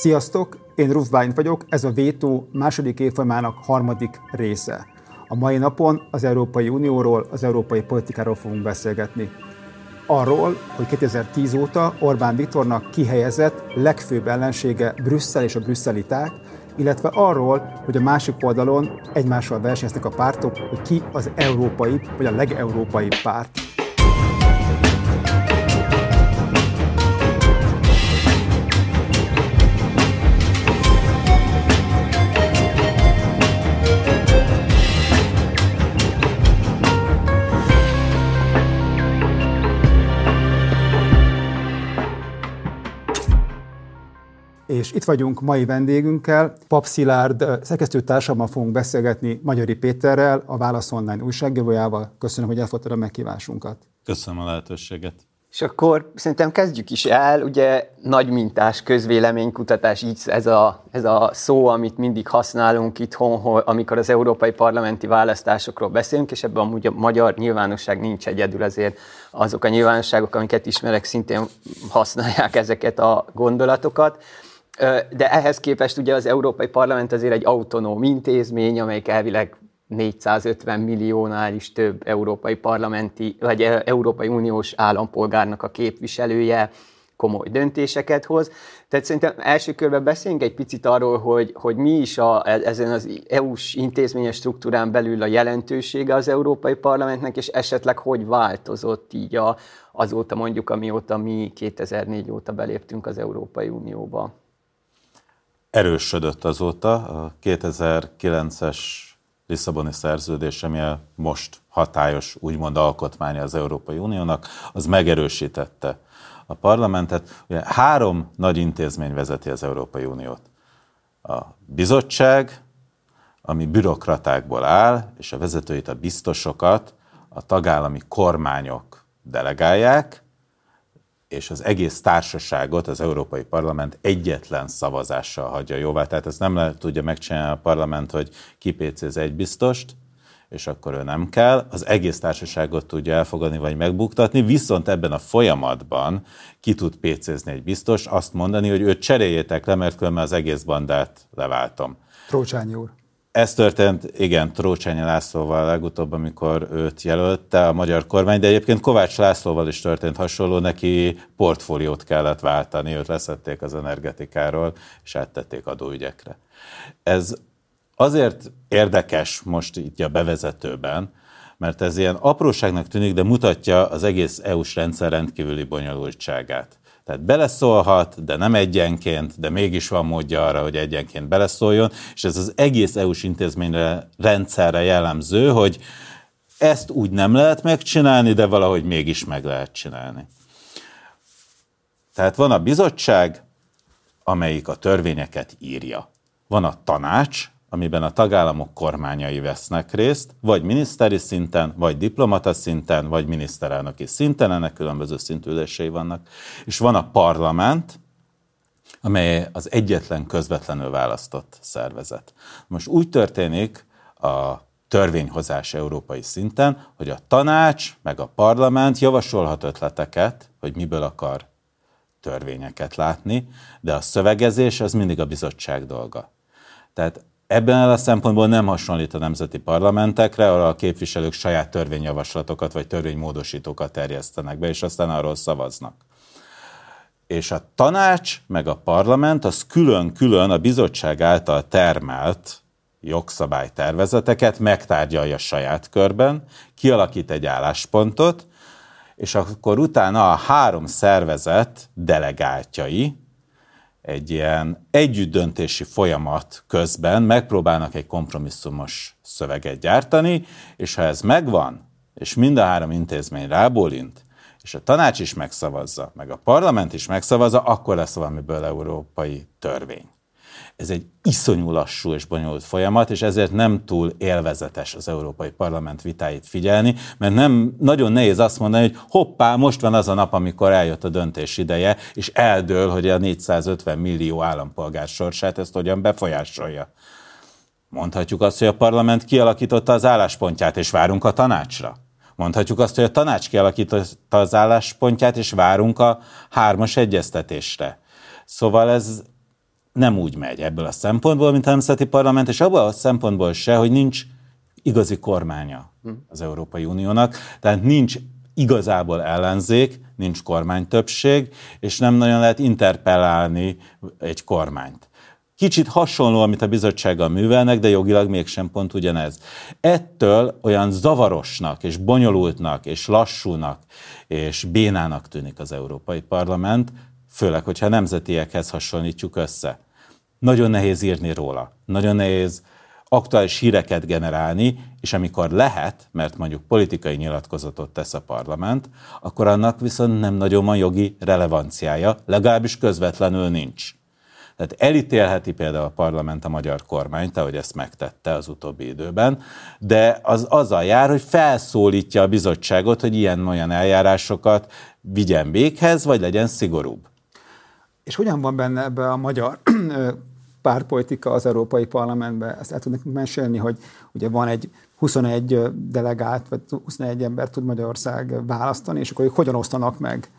Sziasztok, én Ruf Bálint vagyok, ez a Vétó második évfolyamának harmadik része. A mai napon az Európai Unióról, az európai politikáról fogunk beszélgetni. Arról, hogy 2010 óta Orbán Viktornak kihelyezett legfőbb ellensége Brüsszel és a brüsszeliták, illetve arról, hogy a másik oldalon egymással versenyeznek a pártok, hogy ki az európai vagy a legeurópai párt. És itt vagyunk mai vendégünkkel. Pap Szilárd szerkesztőtársammal fogunk beszélgetni Magyari Péterrel, a Válasz Online újságírójával. Köszönöm, hogy elfogadtad a meghívásunkat. Köszönöm a lehetőséget. És akkor szerintem kezdjük is el, ugye nagy mintás közvéleménykutatás, így ez a, ez a szó, amit mindig használunk itthon, amikor az európai parlamenti választásokról beszélünk, és ebben amúgy a magyar nyilvánosság nincs egyedül, azért azok a nyilvánosságok, amiket ismerek, szintén használják ezeket a gondolatokat. De ehhez képest ugye az Európai Parlament azért egy autonóm intézmény, amelyik elvileg 450 milliónál is több európai parlamenti, vagy Európai Uniós állampolgárnak a képviselője, komoly döntéseket hoz. Tehát szerintem első körben beszéljünk egy picit arról, hogy, hogy mi is a, ezen az EU-s intézményes struktúrán belül a jelentősége az Európai Parlamentnek, és esetleg hogy változott így a, azóta mondjuk, amióta mi 2004 óta beléptünk az Európai Unióba erősödött azóta. A 2009-es Lisszaboni szerződés, ami a most hatályos, úgymond alkotmánya az Európai Uniónak, az megerősítette a parlamentet. Ugye három nagy intézmény vezeti az Európai Uniót. A bizottság, ami bürokratákból áll, és a vezetőit, a biztosokat a tagállami kormányok delegálják, és az egész társaságot az Európai Parlament egyetlen szavazással hagyja jóvá. Tehát ezt nem lehet tudja megcsinálni a parlament, hogy kipécéz egy biztost, és akkor ő nem kell, az egész társaságot tudja elfogadni vagy megbuktatni, viszont ebben a folyamatban ki tud pécézni egy biztos, azt mondani, hogy őt cseréljétek le, mert különben az egész bandát leváltom. Trócsányi úr. Ez történt, igen, Trócsányi Lászlóval legutóbb, amikor őt jelölte a magyar kormány, de egyébként Kovács Lászlóval is történt hasonló, neki portfóliót kellett váltani, őt leszették az energetikáról, és áttették adóügyekre. Ez azért érdekes most itt a bevezetőben, mert ez ilyen apróságnak tűnik, de mutatja az egész EU-s rendszer rendkívüli bonyolultságát. Tehát beleszólhat, de nem egyenként, de mégis van módja arra, hogy egyenként beleszóljon, és ez az egész EU-s intézményre, rendszerre jellemző, hogy ezt úgy nem lehet megcsinálni, de valahogy mégis meg lehet csinálni. Tehát van a bizottság, amelyik a törvényeket írja. Van a tanács, amiben a tagállamok kormányai vesznek részt, vagy miniszteri szinten, vagy diplomata szinten, vagy miniszterelnöki szinten, ennek különböző szintülései vannak. És van a parlament, amely az egyetlen közvetlenül választott szervezet. Most úgy történik a törvényhozás európai szinten, hogy a tanács meg a parlament javasolhat ötleteket, hogy miből akar törvényeket látni, de a szövegezés az mindig a bizottság dolga. Tehát Ebben a szempontból nem hasonlít a nemzeti parlamentekre, ahol a képviselők saját törvényjavaslatokat vagy törvénymódosítókat terjesztenek be, és aztán arról szavaznak. És a tanács meg a parlament az külön-külön a bizottság által termelt jogszabálytervezeteket megtárgyalja saját körben, kialakít egy álláspontot, és akkor utána a három szervezet delegáltjai, egy ilyen együttdöntési folyamat közben megpróbálnak egy kompromisszumos szöveget gyártani, és ha ez megvan, és mind a három intézmény rábólint, és a tanács is megszavazza, meg a parlament is megszavazza, akkor lesz valamiből európai törvény. Ez egy iszonyú lassú és bonyolult folyamat, és ezért nem túl élvezetes az Európai Parlament vitáit figyelni, mert nem nagyon nehéz azt mondani, hogy hoppá, most van az a nap, amikor eljött a döntés ideje, és eldől, hogy a 450 millió állampolgár sorsát ezt hogyan befolyásolja. Mondhatjuk azt, hogy a parlament kialakította az álláspontját, és várunk a tanácsra. Mondhatjuk azt, hogy a tanács kialakította az álláspontját, és várunk a hármas egyeztetésre. Szóval ez nem úgy megy ebből a szempontból, mint a Nemzeti Parlament, és abban a szempontból se, hogy nincs igazi kormánya az Európai Uniónak, tehát nincs igazából ellenzék, nincs kormánytöbbség, és nem nagyon lehet interpellálni egy kormányt. Kicsit hasonló, amit a bizottsággal művelnek, de jogilag mégsem pont ugyanez. Ettől olyan zavarosnak, és bonyolultnak, és lassúnak, és bénának tűnik az Európai Parlament, főleg, hogyha a nemzetiekhez hasonlítjuk össze. Nagyon nehéz írni róla, nagyon nehéz aktuális híreket generálni, és amikor lehet, mert mondjuk politikai nyilatkozatot tesz a parlament, akkor annak viszont nem nagyon van jogi relevanciája, legalábbis közvetlenül nincs. Tehát elítélheti például a parlament a magyar kormányt, ahogy ezt megtette az utóbbi időben, de az azzal jár, hogy felszólítja a bizottságot, hogy ilyen-olyan eljárásokat vigyen véghez, vagy legyen szigorúbb. És hogyan van benne ebbe a magyar pártpolitika az Európai Parlamentben? Ezt el tudnak mesélni, hogy ugye van egy 21 delegált, vagy 21 ember tud Magyarország választani, és akkor ők hogyan osztanak meg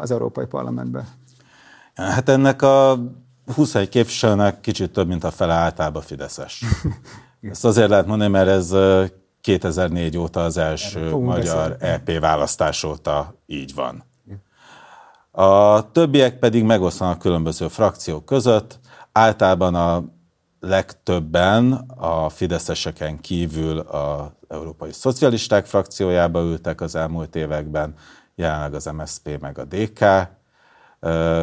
az Európai Parlamentbe? Hát ennek a 21 képviselőnek kicsit több, mint a fele általában Fideszes. Ezt azért lehet mondani, mert ez 2004 óta az első magyar EP választás óta így van. A többiek pedig megosztanak különböző frakciók között. Általában a legtöbben a fideszeseken kívül az Európai Szocialisták frakciójába ültek az elmúlt években, jelenleg az MSZP meg a DK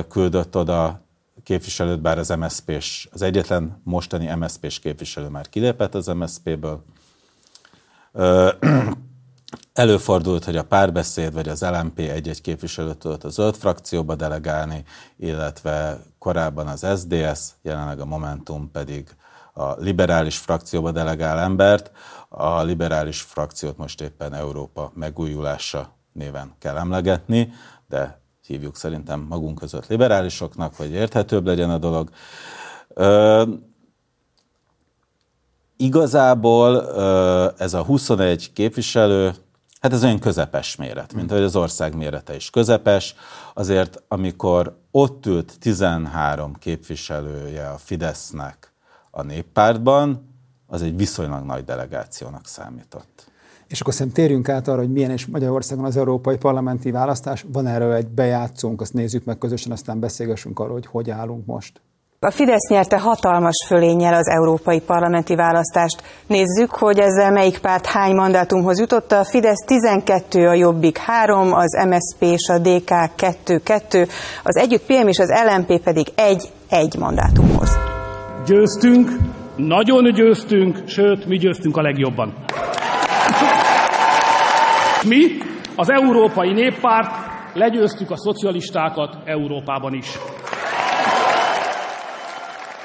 küldött oda képviselőt, bár az MSZP-s, az egyetlen mostani MSZP-s képviselő már kilépett az MSZP-ből. Előfordult, hogy a párbeszéd vagy az LMP egy-egy képviselőt tudott a zöld frakcióba delegálni, illetve korábban az SDS, jelenleg a Momentum pedig a liberális frakcióba delegál embert. A liberális frakciót most éppen Európa megújulása néven kell emlegetni, de hívjuk szerintem magunk között liberálisoknak, hogy érthetőbb legyen a dolog. Ö, igazából ö, ez a 21 képviselő, hát ez olyan közepes méret, mint hogy az ország mérete is közepes. Azért, amikor ott ült 13 képviselője a Fidesznek a néppártban, az egy viszonylag nagy delegációnak számított. És akkor szerintem térjünk át arra, hogy milyen és Magyarországon az európai parlamenti választás. Van erről egy bejátszónk, azt nézzük meg közösen, aztán beszélgessünk arról, hogy hogy állunk most. A Fidesz nyerte hatalmas fölénnyel az európai parlamenti választást. Nézzük, hogy ezzel melyik párt hány mandátumhoz jutott. A Fidesz 12, a Jobbik 3, az MSZP és a DK 2-2, az Együtt PM és az LMP pedig 1-1 mandátumhoz. Győztünk, nagyon győztünk, sőt, mi győztünk a legjobban. Mi, az Európai Néppárt, legyőztük a szocialistákat Európában is.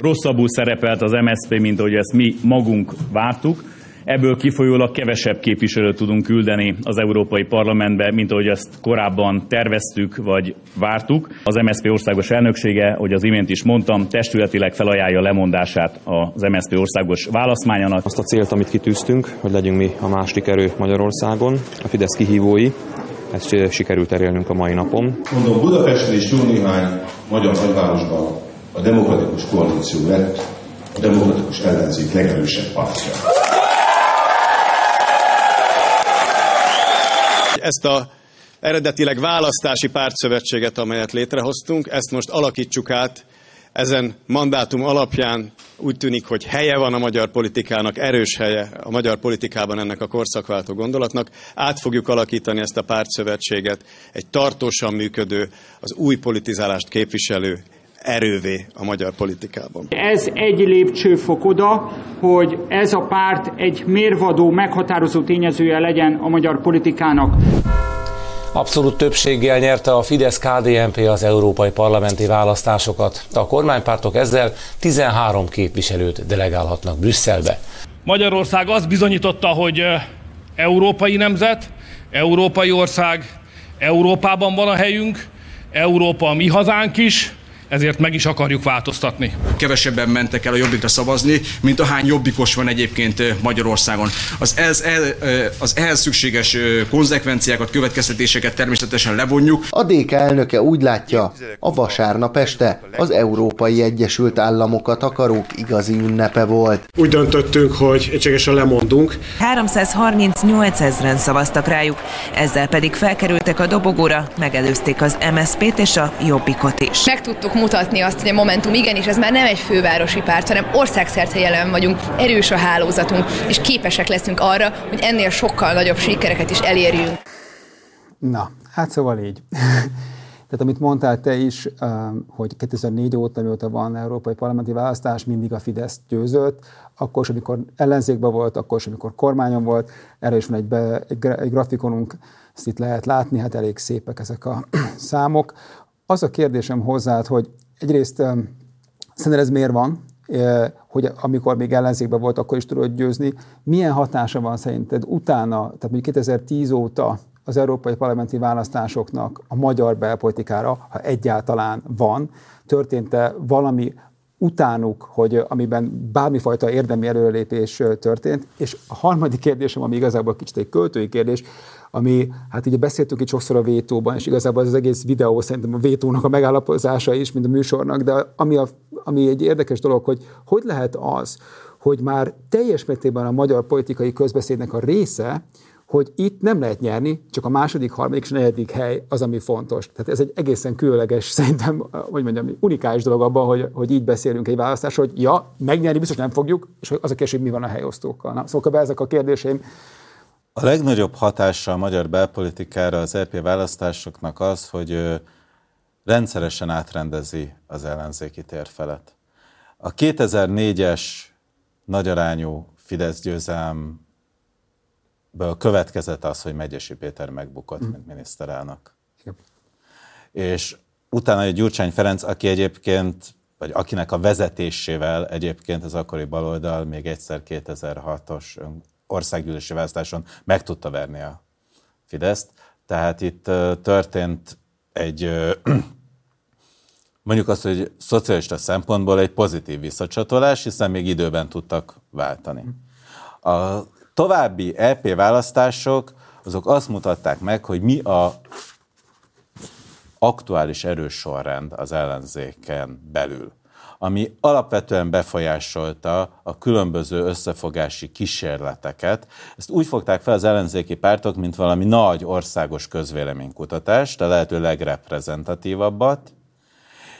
Rosszabbul szerepelt az MSZP, mint ahogy ezt mi magunk vártuk. Ebből kifolyólag kevesebb képviselőt tudunk küldeni az Európai Parlamentbe, mint ahogy ezt korábban terveztük vagy vártuk. Az MSZP országos elnöksége, hogy az imént is mondtam, testületileg felajánlja lemondását az MSZP országos választmányának. Azt a célt, amit kitűztünk, hogy legyünk mi a második erő Magyarországon, a Fidesz kihívói, ezt sikerült elérnünk a mai napon. Mondom, Budapesten és jó néhány magyar nagyvárosban a demokratikus koalíció lett a demokratikus ellenzék legerősebb pártja. Ezt a eredetileg választási pártszövetséget, amelyet létrehoztunk, ezt most alakítsuk át ezen mandátum alapján úgy tűnik, hogy helye van a magyar politikának, erős helye a magyar politikában ennek a korszakváltó gondolatnak. Át fogjuk alakítani ezt a pártszövetséget egy tartósan működő, az új politizálást képviselő erővé a magyar politikában. Ez egy lépcsőfok oda, hogy ez a párt egy mérvadó, meghatározó tényezője legyen a magyar politikának. Abszolút többséggel nyerte a Fidesz-KDNP az európai parlamenti választásokat. A kormánypártok ezzel 13 képviselőt delegálhatnak Brüsszelbe. Magyarország azt bizonyította, hogy európai nemzet, európai ország, Európában van a helyünk, Európa a mi hazánk is, ezért meg is akarjuk változtatni. Kevesebben mentek el a jobbikra szavazni, mint ahány jobbikos van egyébként Magyarországon. Az ehhez, az ehhez szükséges konzekvenciákat, következtetéseket természetesen levonjuk. A DK elnöke úgy látja, a vasárnap este az Európai Egyesült Államokat akarók igazi ünnepe volt. Úgy döntöttünk, hogy egységesen lemondunk. 338 ezeren szavaztak rájuk, ezzel pedig felkerültek a dobogóra, megelőzték az MSZP-t és a Jobbikot is. Meg tudtuk mutatni azt, hogy a Momentum igenis, ez már nem egy fővárosi párt, hanem országszerte jelen vagyunk, erős a hálózatunk, és képesek leszünk arra, hogy ennél sokkal nagyobb sikereket is elérjünk. Na, hát szóval így. Tehát amit mondtál te is, hogy 2004 óta, mióta van európai parlamenti választás, mindig a Fidesz győzött, akkor is, amikor ellenzékben volt, akkor is, amikor kormányon volt, erre is van egy, be, egy, grafikonunk, ezt itt lehet látni, hát elég szépek ezek a számok. Az a kérdésem hozzád, hogy egyrészt szerinted ez miért van, hogy amikor még ellenzékben volt, akkor is tudod győzni. Milyen hatása van szerinted utána, tehát mondjuk 2010 óta az európai parlamenti választásoknak a magyar belpolitikára, ha egyáltalán van, történt-e valami utánuk, hogy amiben bármifajta érdemi előrelépés történt. És a harmadik kérdésem, ami igazából kicsit egy költői kérdés, ami, hát ugye beszéltünk itt sokszor a vétóban, és igazából az egész videó szerintem a vétónak a megállapozása is, mint a műsornak, de ami, a, ami egy érdekes dolog, hogy hogy lehet az, hogy már teljes mértékben a magyar politikai közbeszédnek a része, hogy itt nem lehet nyerni, csak a második, harmadik és negyedik hely az, ami fontos. Tehát ez egy egészen különleges, szerintem, hogy mondjam, unikális dolog abban, hogy, hogy így beszélünk egy választásról, hogy ja, megnyerni biztos nem fogjuk, és az a kérdés, hogy mi van a helyosztókkal. Na, szóval ezek a kérdéseim. A legnagyobb hatása a magyar belpolitikára az RP választásoknak az, hogy rendszeresen átrendezi az ellenzéki térfelet. A 2004-es nagyarányú Fidesz győzelm következett az, hogy Megyesi Péter megbukott, mm. mint miniszterelnök. Yep. És utána egy Gyurcsány Ferenc, aki egyébként, vagy akinek a vezetésével egyébként az akkori baloldal még egyszer 2006-os országgyűlési választáson meg tudta verni a Fideszt. Tehát itt történt egy, mondjuk azt, hogy szocialista szempontból egy pozitív visszacsatolás, hiszen még időben tudtak váltani. A további EP választások azok azt mutatták meg, hogy mi a aktuális erős sorrend az ellenzéken belül, ami alapvetően befolyásolta a különböző összefogási kísérleteket. Ezt úgy fogták fel az ellenzéki pártok, mint valami nagy országos közvéleménykutatást, a lehető legreprezentatívabbat,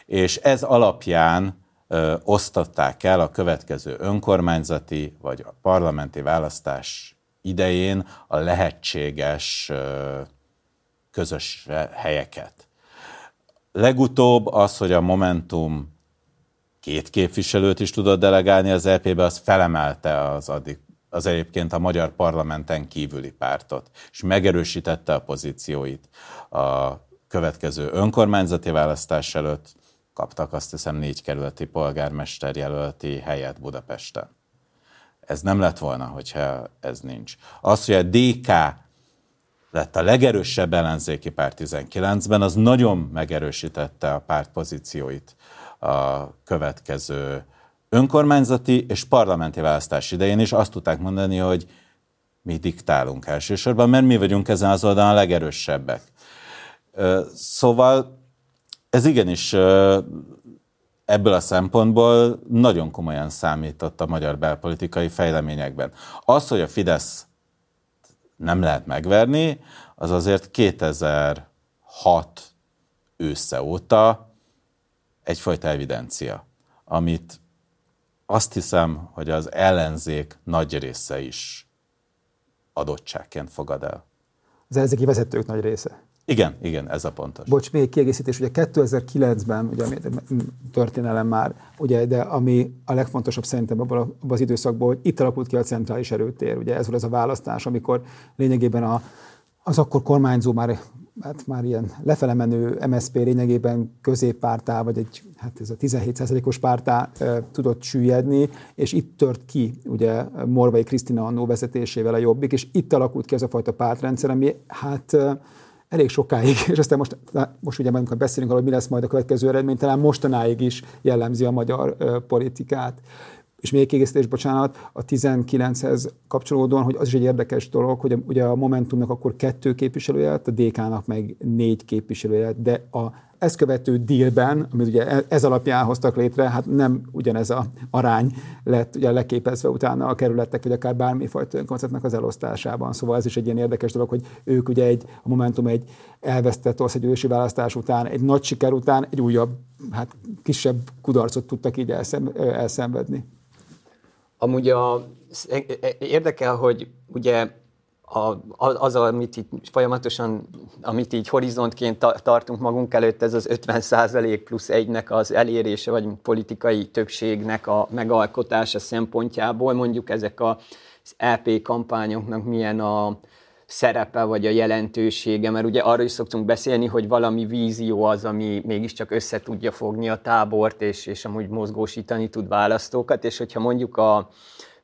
és ez alapján ö, osztották el a következő önkormányzati vagy a parlamenti választás idején a lehetséges ö, közös helyeket. Legutóbb az, hogy a Momentum két képviselőt is tudott delegálni az EP-be, az felemelte az addig az egyébként a magyar parlamenten kívüli pártot, és megerősítette a pozícióit a következő önkormányzati választás előtt, kaptak azt hiszem négy kerületi polgármester jelölti helyet Budapesten. Ez nem lett volna, hogyha ez nincs. Az, hogy a DK lett a legerősebb ellenzéki párt 19-ben, az nagyon megerősítette a párt pozícióit a következő önkormányzati és parlamenti választás idején is. Azt tudták mondani, hogy mi diktálunk elsősorban, mert mi vagyunk ezen az oldalon a legerősebbek. Szóval ez igenis ebből a szempontból nagyon komolyan számított a magyar belpolitikai fejleményekben. Az, hogy a Fidesz nem lehet megverni, az azért 2006 ősze óta egyfajta evidencia, amit azt hiszem, hogy az ellenzék nagy része is adottságként fogad el. Az ellenzéki vezetők nagy része. Igen, igen, ez a pontos. Bocs, még egy kiegészítés, ugye 2009-ben, ugye történelem már, ugye, de ami a legfontosabb szerintem abban, abban az időszakban, hogy itt alakult ki a centrális erőtér, ugye ez volt az a választás, amikor lényegében a, az akkor kormányzó már, hát már ilyen lefele menő MSZP lényegében középpártá, vagy egy, hát ez a 17%-os pártá e, tudott süllyedni, és itt tört ki ugye Morvai Krisztina annó vezetésével a Jobbik, és itt alakult ki ez a fajta pártrendszer, ami hát elég sokáig, és aztán most, most ugye amikor beszélünk arról, hogy mi lesz majd a következő eredmény, talán mostanáig is jellemzi a magyar politikát. És még kiegészítés, bocsánat, a 19-hez kapcsolódóan, hogy az is egy érdekes dolog, hogy ugye a Momentumnak akkor kettő képviselője lett, a DK-nak meg négy képviselője de a ezt követő dealben, amit ugye e- ez alapján hoztak létre, hát nem ugyanez a arány lett ugye leképezve utána a kerületek, vagy akár bármifajta önkoncertnek az elosztásában. Szóval ez is egy ilyen érdekes dolog, hogy ők ugye egy, a Momentum egy elvesztett országgyűlési választás után, egy nagy siker után egy újabb, hát kisebb kudarcot tudtak így elszem, elszenvedni. Amúgy a, érdekel, hogy ugye a, az, amit itt folyamatosan, amit így horizontként ta, tartunk magunk előtt, ez az 50% plusz egynek az elérése, vagy politikai többségnek a megalkotása szempontjából, mondjuk ezek az EP kampányoknak milyen a szerepe, vagy a jelentősége, mert ugye arról is szoktunk beszélni, hogy valami vízió az, ami mégiscsak össze tudja fogni a tábort, és, és amúgy mozgósítani tud választókat, és hogyha mondjuk a,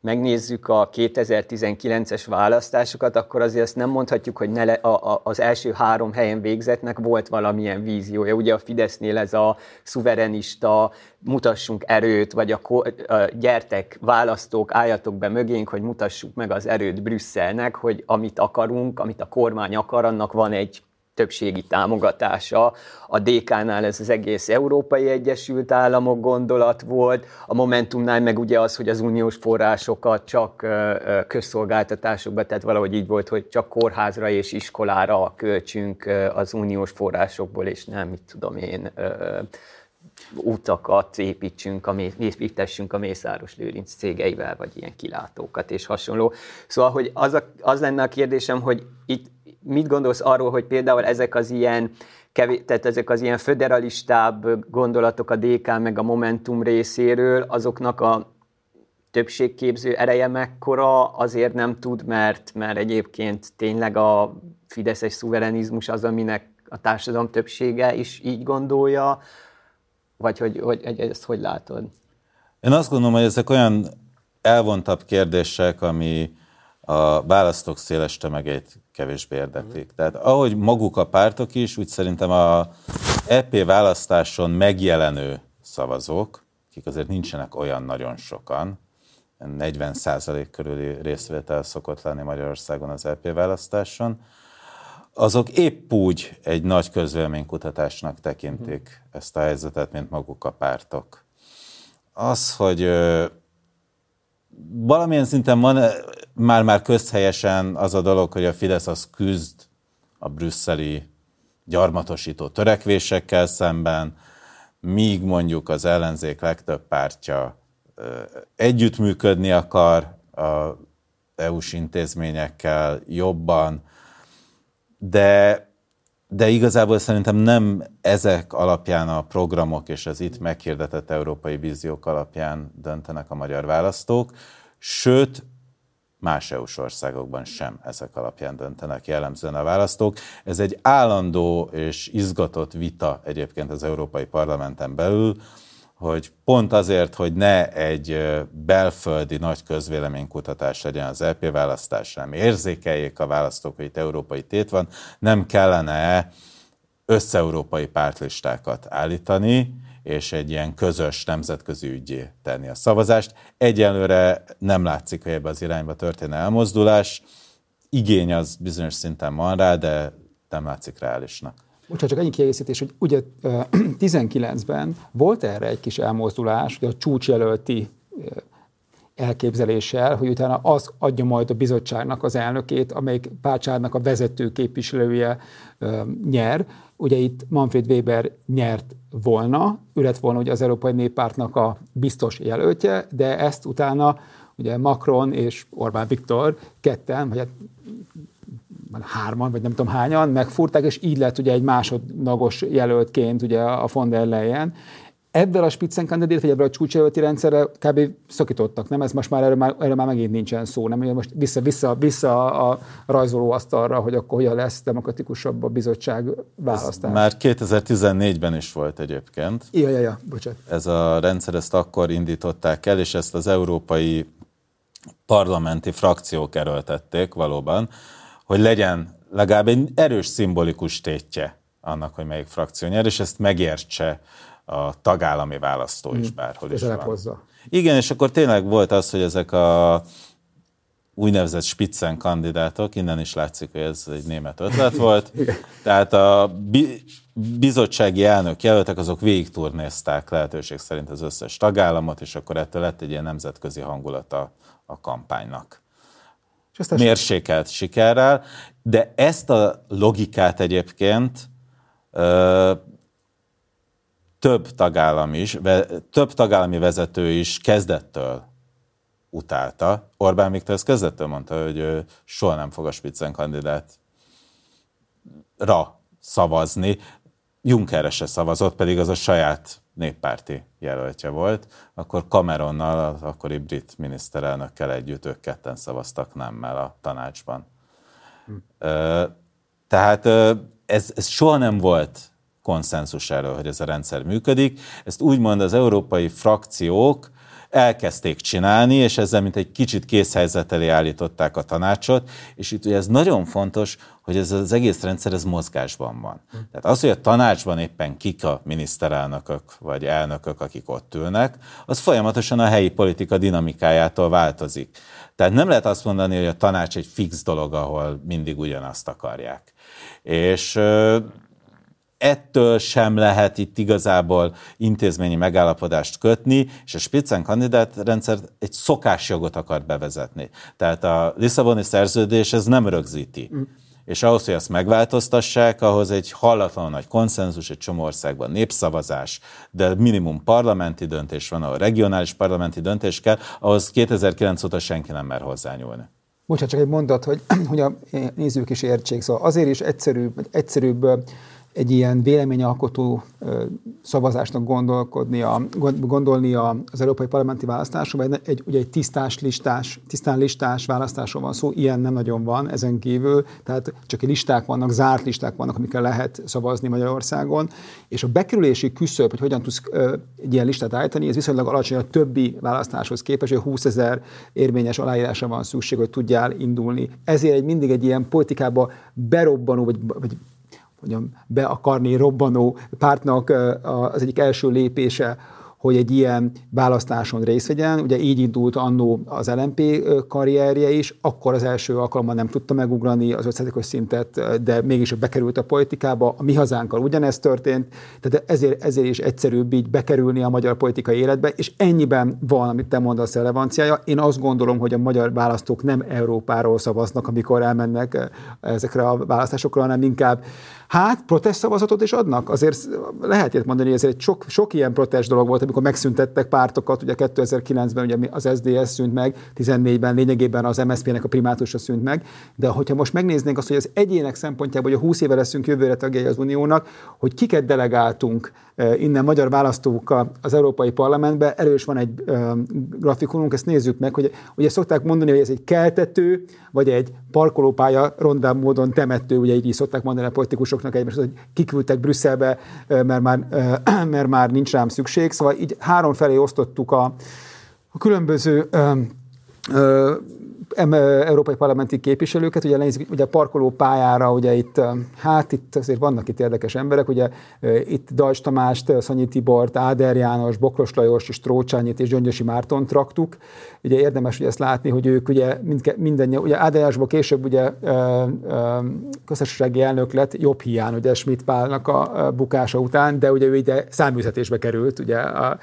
megnézzük a 2019-es választásokat, akkor azért ezt nem mondhatjuk, hogy ne le, a, a, az első három helyen végzetnek volt valamilyen víziója. Ugye a Fidesznél ez a szuverenista, mutassunk erőt, vagy a, a gyertek, választók, álljatok be mögénk, hogy mutassuk meg az erőt Brüsszelnek, hogy amit akarunk, amit a kormány akar, annak van egy többségi támogatása. A DK-nál ez az egész Európai Egyesült Államok gondolat volt, a Momentumnál meg ugye az, hogy az uniós forrásokat csak közszolgáltatásokba, tehát valahogy így volt, hogy csak kórházra és iskolára költsünk az uniós forrásokból, és nem, mit tudom én, utakat építsünk, a, építessünk a Mészáros Lőrinc cégeivel, vagy ilyen kilátókat és hasonló. Szóval, hogy az, a, az lenne a kérdésem, hogy itt mit gondolsz arról, hogy például ezek az ilyen kevés, tehát ezek az ilyen föderalistább gondolatok a DK meg a Momentum részéről, azoknak a többségképző ereje mekkora, azért nem tud, mert, mert egyébként tényleg a fideszes szuverenizmus az, aminek a társadalom többsége is így gondolja, vagy hogy, hogy, hogy ezt hogy látod? Én azt gondolom, hogy ezek olyan elvontabb kérdések, ami a választók széles tömegét kevésbé érdeklik. Tehát ahogy maguk a pártok is, úgy szerintem a EP választáson megjelenő szavazók, akik azért nincsenek olyan nagyon sokan, 40% körüli részvétel szokott lenni Magyarországon az EP választáson, azok épp úgy egy nagy közvéleménykutatásnak tekintik ezt a helyzetet, mint maguk a pártok. Az, hogy valamilyen szinten van már-már közhelyesen az a dolog, hogy a Fidesz az küzd a brüsszeli gyarmatosító törekvésekkel szemben, míg mondjuk az ellenzék legtöbb pártja együttműködni akar a EU-s intézményekkel jobban, de, de igazából szerintem nem ezek alapján a programok és az itt meghirdetett európai víziók alapján döntenek a magyar választók, sőt, más EU-s országokban sem ezek alapján döntenek jellemzően a választók. Ez egy állandó és izgatott vita egyébként az Európai Parlamenten belül, hogy pont azért, hogy ne egy belföldi nagy közvéleménykutatás legyen az LP választás, nem érzékeljék a választók, hogy itt európai tét van, nem kellene összeurópai pártlistákat állítani, és egy ilyen közös nemzetközi ügyé tenni a szavazást. Egyelőre nem látszik, hogy ebbe az irányba történne elmozdulás. Igény az bizonyos szinten van rá, de nem látszik reálisnak. Bocsánat, csak egy kiegészítés, hogy ugye 19-ben volt erre egy kis elmozdulás, hogy a csúcsjelölti elképzeléssel, hogy utána az adja majd a bizottságnak az elnökét, amelyik pártságnak a vezető képviselője nyer. Ugye itt Manfred Weber nyert volna, ő lett volna ugye az Európai Néppártnak a biztos jelöltje, de ezt utána ugye Macron és Orbán Viktor ketten, vagy hát hárman, vagy nem tudom hányan, megfúrták, és így lett ugye egy másodlagos jelöltként ugye a von der Leyen. Ebben a Spitzenkandidat, vagy ebben a csúcsjelölti rendszerre kb. szakítottak, nem? Ez most már erről, már erről már megint nincsen szó, nem? Most vissza, vissza, vissza a rajzoló asztalra, hogy akkor hogyan lesz demokratikusabb a bizottság választás. Ez már 2014-ben is volt egyébként. Ja, ja, ja, bocsánat. Ez a rendszer, ezt akkor indították el, és ezt az európai parlamenti frakciók erőltették valóban, hogy legyen legalább egy erős szimbolikus tétje annak, hogy melyik frakció nyer, és ezt megértse a tagállami választó is, hmm. bárhol is van. Hozza. Igen, és akkor tényleg volt az, hogy ezek a úgynevezett Spitzen kandidátok, innen is látszik, hogy ez egy német ötlet volt. Tehát a bizottsági elnök jelöltek, azok végig turnézták lehetőség szerint az összes tagállamot, és akkor ettől lett egy ilyen nemzetközi hangulata a kampánynak. Mérsékelt sikerrel, de ezt a logikát egyébként ö, több tagállam is, ve, több tagállami vezető is kezdettől utálta. Orbán Viktor ezt kezdettől mondta, hogy ő soha nem fog a Spitzen kandidát ra szavazni. Junckerre se szavazott, pedig az a saját néppárti jelöltje volt. Akkor Cameronnal, az akkori brit miniszterelnökkel együtt ők ketten szavaztak nemmel a tanácsban. Hm. Tehát ez, ez soha nem volt konszenzus erről, hogy ez a rendszer működik. Ezt úgymond az európai frakciók elkezdték csinálni, és ezzel mint egy kicsit készhelyzet elé állították a tanácsot, és itt ugye ez nagyon fontos, hogy ez az egész rendszer ez mozgásban van. Tehát az, hogy a tanácsban éppen kik a miniszterelnökök vagy elnökök, akik ott ülnek, az folyamatosan a helyi politika dinamikájától változik. Tehát nem lehet azt mondani, hogy a tanács egy fix dolog, ahol mindig ugyanazt akarják. És ettől sem lehet itt igazából intézményi megállapodást kötni, és a Spitzen rendszer egy szokásjogot akar bevezetni. Tehát a Lisszaboni szerződés ez nem rögzíti. Mm. És ahhoz, hogy ezt megváltoztassák, ahhoz egy hallatlan nagy konszenzus, egy csomó országban népszavazás, de minimum parlamenti döntés van, ahol regionális parlamenti döntés kell, ahhoz 2009 óta senki nem mer hozzányúlni. Bocsánat, csak egy mondat, hogy, hogy a nézők is értsék. Szóval azért is egyszerűbb, egyszerűbb egy ilyen véleményalkotó szavazásnak gondolkodni a, gondolni az európai parlamenti választásról, vagy egy, ugye egy tisztás listás, tisztán listás választásról van szó, ilyen nem nagyon van ezen kívül, tehát csak egy listák vannak, zárt listák vannak, amikkel lehet szavazni Magyarországon, és a bekerülési küszöb, hogy hogyan tudsz egy ilyen listát állítani, ez viszonylag alacsony a többi választáshoz képest, hogy 20 ezer érvényes aláírásra van szükség, hogy tudjál indulni. Ezért egy mindig egy ilyen politikába berobbanó, vagy, vagy mondjam, be akarni robbanó pártnak az egyik első lépése hogy egy ilyen választáson részt vegyen. Ugye így indult annó az LMP karrierje is, akkor az első alkalommal nem tudta megugrani az 5 szintet, de mégis bekerült a politikába. A mi hazánkkal ugyanezt történt, tehát ezért, ezért is egyszerűbb így bekerülni a magyar politikai életbe, és ennyiben van, amit te mondasz, relevanciája. Én azt gondolom, hogy a magyar választók nem Európáról szavaznak, amikor elmennek ezekre a választásokra, hanem inkább Hát, protest szavazatot is adnak? Azért lehet ilyet mondani, hogy egy sok, sok ilyen protest dolog volt, amikor megszüntettek pártokat, ugye 2009-ben ugye az SDS szűnt meg, 14-ben lényegében az MSZP-nek a primátusa szűnt meg, de hogyha most megnéznénk azt, hogy az egyének szempontjából, hogy a 20 éve leszünk jövőre tagjai az Uniónak, hogy kiket delegáltunk innen magyar választókkal az Európai Parlamentbe, erős van egy grafikonunk, ezt nézzük meg, hogy ugye szokták mondani, hogy ez egy keltető, vagy egy parkolópálya rondán módon temető, ugye így is szokták mondani a politikusoknak egymás, hogy kiküldtek Brüsszelbe, mert már, mert már nincs rám szükség. Szóval így három felé osztottuk a, a különböző európai parlamenti képviselőket, ugye, ugye a parkoló pályára, ugye itt, hát itt azért vannak itt érdekes emberek, ugye itt Dajs Tamást, Szanyi Tibort, Áder János, Bokros Lajos, Strócsányit és Gyöngyösi Márton traktuk. Ugye érdemes ugye ezt látni, hogy ők ugye mindke, minden, ugye Áder Jánosból később ugye közösségi elnök lett jobb hiány, ugye Schmidt Pálnak a bukása után, de ugye ő ide száműzetésbe került, ugye a,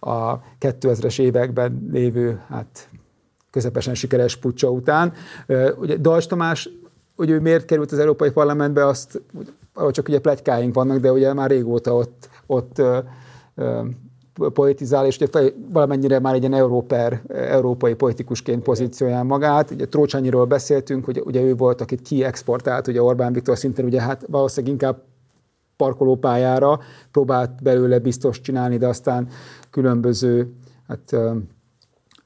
a 2000-es években lévő, hát közepesen sikeres pucsa után. Ugye Dajs Tamás, hogy ő miért került az Európai Parlamentbe, azt csak ugye pletykáink vannak, de ugye már régóta ott, ott politizál, és ugye valamennyire már egy ilyen európer, európai politikusként pozícionál magát. Ugye Trócsányiról beszéltünk, hogy ugye ő volt, akit kiexportált, ugye Orbán Viktor szintén ugye hát valószínűleg inkább parkolópályára próbált belőle biztos csinálni, de aztán különböző hát,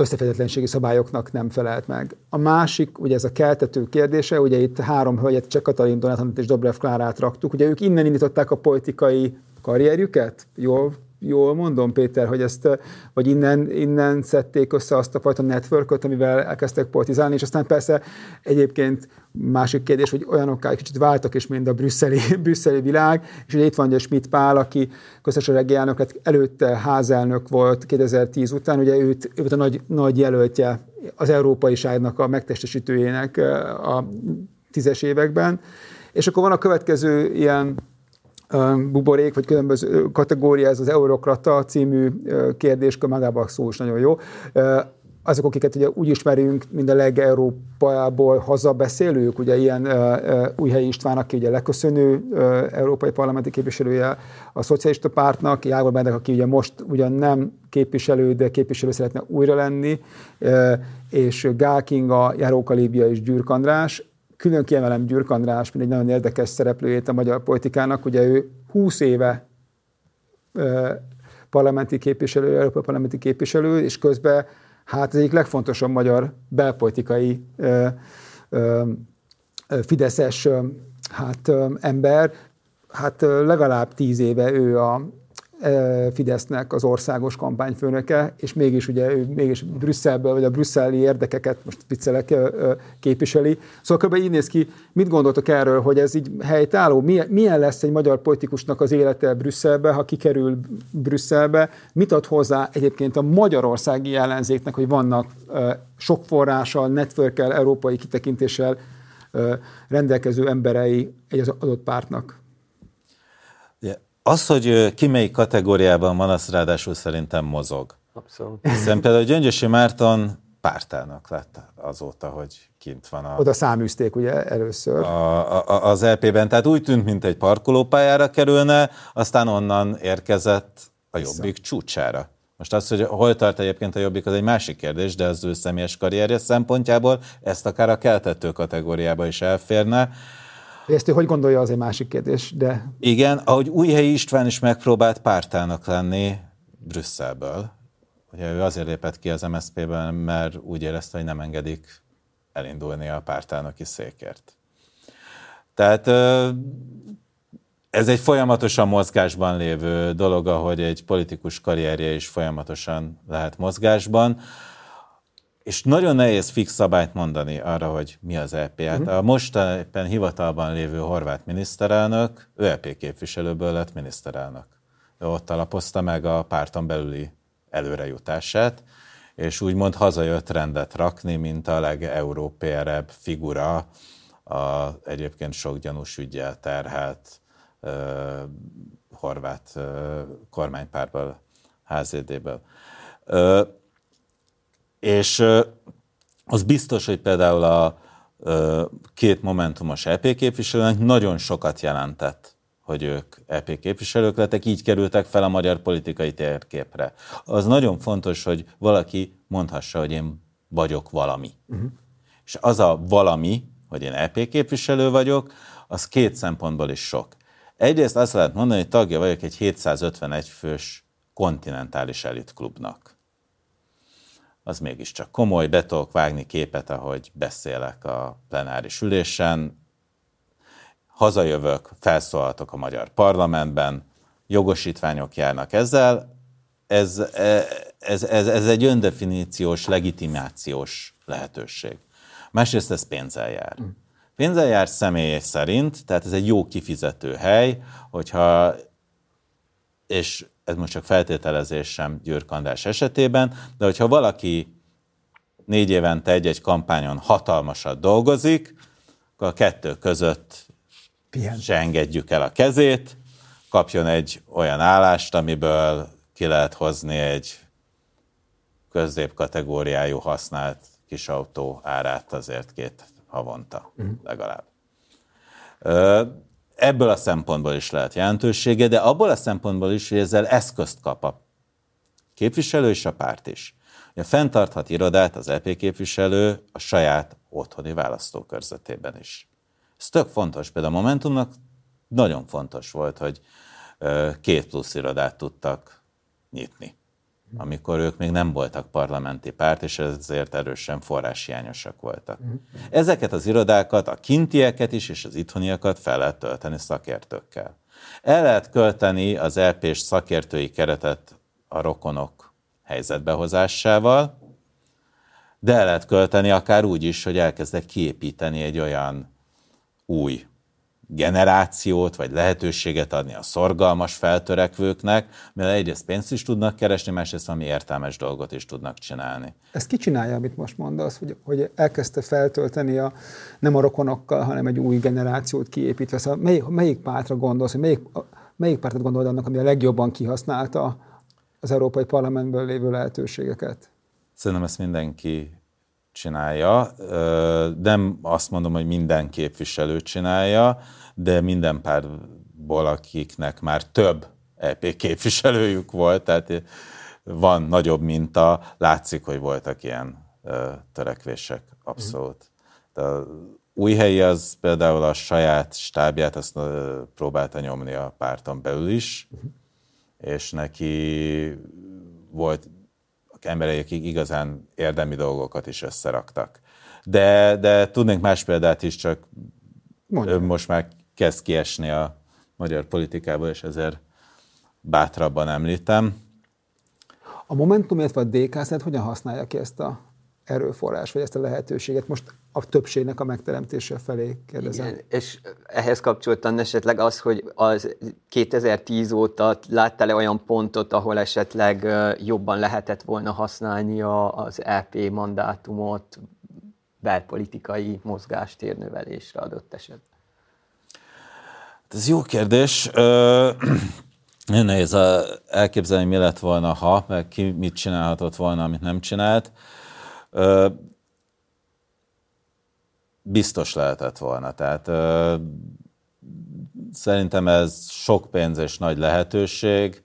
összefedetlenségi szabályoknak nem felelt meg. A másik, ugye ez a keltető kérdése, ugye itt három hölgyet, Cseh Katalin, Donátanit és Dobrev Klárát raktuk, ugye ők innen indították a politikai karrierjüket, jól jól mondom, Péter, hogy ezt, vagy innen, innen szedték össze azt a fajta networköt, amivel elkezdtek politizálni, és aztán persze egyébként másik kérdés, hogy olyanokká egy kicsit váltak is, mint a brüsszeli, brüsszeli világ, és ugye itt van ugye Schmidt Pál, aki köztársasági elnök, hát előtte házelnök volt 2010 után, ugye őt, őt a nagy, nagy jelöltje az európai ságnak a megtestesítőjének a tízes években, és akkor van a következő ilyen buborék, vagy különböző kategória, ez az Eurokrata című kérdéskör, magában szó is nagyon jó. Azok, akiket ugye úgy ismerünk, mint a legeurópából hazabeszélők, ugye ilyen uh, Újhelyi István, aki ugye leköszönő uh, európai parlamenti képviselője a szocialista pártnak, Jágor Bendek, aki ugye most ugyan nem képviselő, de képviselő szeretne újra lenni, uh, és Gál Kinga, Járóka Líbia és Gyürk András, külön kiemelem Gyürk András, mint egy nagyon érdekes szereplőjét a magyar politikának. Ugye ő 20 éve parlamenti képviselő, európai parlamenti képviselő, és közben hát az egyik legfontosabb magyar belpolitikai ö, ö, fideszes hát, ember, hát legalább tíz éve ő a, Fidesznek az országos kampányfőnöke, és mégis ugye ő mégis Brüsszelből, vagy a brüsszeli érdekeket, most viccelek, képviseli. Szóval kb. így néz ki, mit gondoltok erről, hogy ez így helytálló? Milyen, lesz egy magyar politikusnak az élete Brüsszelbe, ha kikerül Brüsszelbe? Mit ad hozzá egyébként a magyarországi ellenzéknek, hogy vannak sok forrással, networkkel, európai kitekintéssel rendelkező emberei egy adott pártnak? Az, hogy ki melyik kategóriában van, az ráadásul szerintem mozog. Abszolút. Hiszen például Gyöngyösi Márton pártának lett azóta, hogy kint van. A, Oda száműzték ugye először. A, a, az LP-ben, tehát úgy tűnt, mint egy parkolópályára kerülne, aztán onnan érkezett a Jobbik csúcsára. Most az, hogy hol tart egyébként a Jobbik, az egy másik kérdés, de az ő személyes karrierje szempontjából ezt akár a keltető kategóriába is elférne. Ezt ő hogy gondolja, az egy másik kérdés, de... Igen, ahogy Újhelyi István is megpróbált pártának lenni Brüsszelből. Ugye ő azért lépett ki az MSZP-ben, mert úgy érezte, hogy nem engedik elindulni a pártánoki székért. Tehát ez egy folyamatosan mozgásban lévő dolog, ahogy egy politikus karrierje is folyamatosan lehet mozgásban. És nagyon nehéz fix szabályt mondani arra, hogy mi az EP. Hát uh-huh. A most éppen hivatalban lévő horvát miniszterelnök, ő EP képviselőből lett miniszterelnök. Ő ott alapozta meg a párton belüli előrejutását, és úgymond hazajött rendet rakni, mint a legeurópérebb figura a egyébként sok gyanús ügyel terhelt uh, horvát uh, kormánypárból, HZD-ből. Uh, és az biztos, hogy például a két momentumos EP képviselőnek nagyon sokat jelentett, hogy ők EP képviselők lettek, így kerültek fel a magyar politikai térképre. Az nagyon fontos, hogy valaki mondhassa, hogy én vagyok valami. Uh-huh. És az a valami, hogy én EP képviselő vagyok, az két szempontból is sok. Egyrészt azt lehet mondani, hogy tagja vagyok egy 751 fős kontinentális elitklubnak az mégiscsak komoly, be tudok vágni képet, ahogy beszélek a plenáris ülésen, hazajövök, felszólaltok a magyar parlamentben, jogosítványok járnak ezzel, ez, e, ez, ez, ez egy öndefiníciós, legitimációs lehetőség. Másrészt ez pénzzel jár. Mm. Pénzzel jár személy szerint, tehát ez egy jó kifizető hely, hogyha, és ez most csak feltételezés sem Győr András esetében, de hogyha valaki négy évente egy-egy kampányon hatalmasat dolgozik, akkor a kettő között Pihen. se engedjük el a kezét, kapjon egy olyan állást, amiből ki lehet hozni egy középkategóriájú használt kis autó árát azért két havonta uh-huh. legalább ebből a szempontból is lehet jelentősége, de abból a szempontból is, hogy ezzel eszközt kap a képviselő és a párt is. Ugye fenntarthat irodát az EP képviselő a saját otthoni választókörzetében is. Ez tök fontos. Például a Momentumnak nagyon fontos volt, hogy két plusz irodát tudtak nyitni amikor ők még nem voltak parlamenti párt, és ezért erősen forráshiányosak voltak. Mhm. Ezeket az irodákat, a kintieket is, és az itthoniakat fel lehet tölteni szakértőkkel. El lehet költeni az LP-s szakértői keretet a rokonok helyzetbehozásával, de el lehet költeni akár úgy is, hogy elkezdek kiépíteni egy olyan új generációt, vagy lehetőséget adni a szorgalmas feltörekvőknek, mert egyrészt pénzt is tudnak keresni, másrészt valami értelmes dolgot is tudnak csinálni. Ezt ki csinálja, amit most mondasz, hogy, hogy elkezdte feltölteni a, nem a rokonokkal, hanem egy új generációt kiépítve. Szóval melyik, melyik pártra gondolsz, hogy melyik, melyik pártot gondolod annak, ami a legjobban kihasználta az Európai Parlamentből lévő lehetőségeket? Szerintem ezt mindenki csinálja. Nem azt mondom, hogy minden képviselő csinálja, de minden párból, akiknek már több EP képviselőjük volt, tehát van nagyobb minta, látszik, hogy voltak ilyen törekvések, abszolút. De a új helyi az például a saját stábját, azt próbálta nyomni a párton belül is, és neki volt emberei, akik igazán érdemi dolgokat is összeraktak. De, de tudnék más példát is, csak Mondja. most már kezd kiesni a magyar politikából, és ezért bátrabban említem. A Momentum, illetve a DK szerint hogyan használja ki ezt a erőforrás, vagy ezt a lehetőséget most a többségnek a megteremtése felé kérdezem. Igen, és ehhez kapcsoltan esetleg az, hogy az 2010 óta láttál-e olyan pontot, ahol esetleg jobban lehetett volna használni az EP mandátumot belpolitikai mozgástérnövelésre adott esetben? Ez jó kérdés. Nagyon nehéz elképzelni, mi lett volna, ha, meg ki mit csinálhatott volna, amit nem csinált. Biztos lehetett volna. Tehát szerintem ez sok pénz és nagy lehetőség,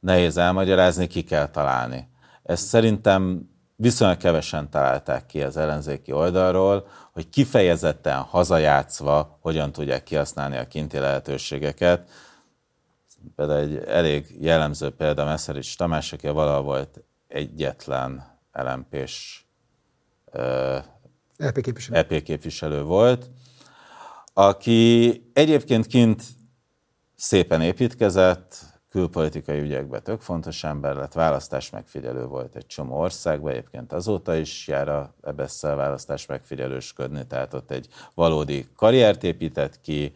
nehéz elmagyarázni, ki kell találni. Ezt szerintem viszonylag kevesen találták ki az ellenzéki oldalról, hogy kifejezetten hazajátszva hogyan tudják kihasználni a kinti lehetőségeket. Például egy elég jellemző példa Meszerics Tamás, aki valahol volt egyetlen LMP-s EP képviselő. EP képviselő volt, aki egyébként kint szépen építkezett, külpolitikai ügyekben tök fontos ember lett, választás megfigyelő volt egy csomó országban, egyébként azóta is jár a ebesszel választás megfigyelősködni, tehát ott egy valódi karriert épített ki,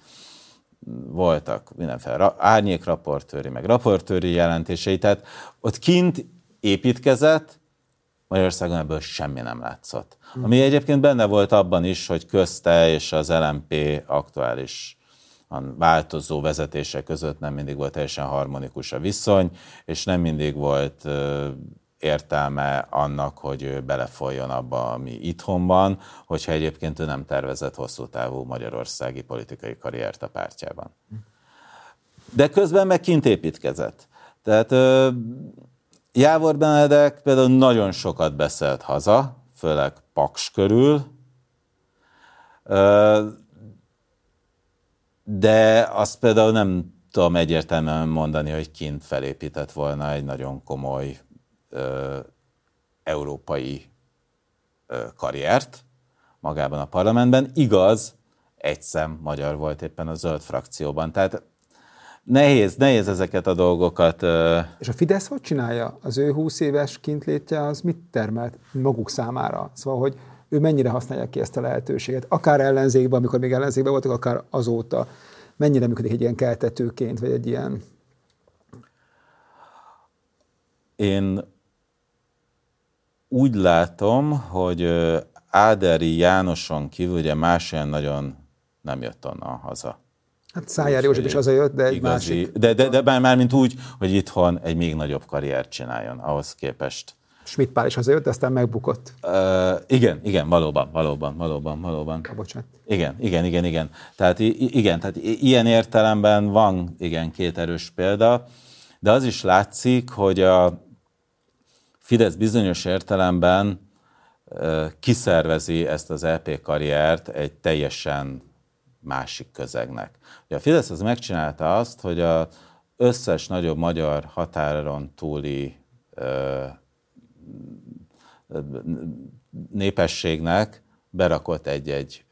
voltak mindenféle árnyékraportőri, meg raportőri jelentései, tehát ott kint építkezett, Magyarországon ebből semmi nem látszott. Ami egyébként benne volt abban is, hogy közte és az LMP aktuális változó vezetése között nem mindig volt teljesen harmonikus a viszony, és nem mindig volt értelme annak, hogy ő belefoljon abba, ami itthon van, hogyha egyébként ő nem tervezett hosszú távú magyarországi politikai karriert a pártjában. De közben meg kint építkezett. Tehát Jávor Benedek például nagyon sokat beszélt haza, főleg Paks körül, de azt például nem tudom egyértelműen mondani, hogy kint felépített volna egy nagyon komoly ö, európai ö, karriert magában a parlamentben. Igaz, egy szem magyar volt éppen a zöld frakcióban. Tehát nehéz, nehéz ezeket a dolgokat. Ö... És a Fidesz hogy csinálja? Az ő 20 éves kintlétje az mit termelt maguk számára? Szóval, hogy ő mennyire használja ki ezt a lehetőséget, akár ellenzékben, amikor még ellenzékben voltak, akár azóta. Mennyire működik egy ilyen keltetőként, vagy egy ilyen... Én úgy látom, hogy Áderi Jánoson kívül ugye más olyan nagyon nem jött onnan haza. Hát Szájár József is hazajött, de egy igazi, másik. De, de, de, de már mint úgy, hogy itthon egy még nagyobb karriert csináljon ahhoz képest. Schmidt Pál is hazajött, de aztán megbukott. Uh, igen, igen, valóban, valóban, valóban, valóban. A bocsánat. Igen, igen, igen, igen. Tehát igen, tehát ilyen értelemben van, igen, két erős példa, de az is látszik, hogy a Fidesz bizonyos értelemben uh, kiszervezi ezt az LP karriert egy teljesen másik közegnek. Ugye a Fidesz az megcsinálta azt, hogy az összes nagyobb magyar határon túli uh, népességnek berakott egy-egy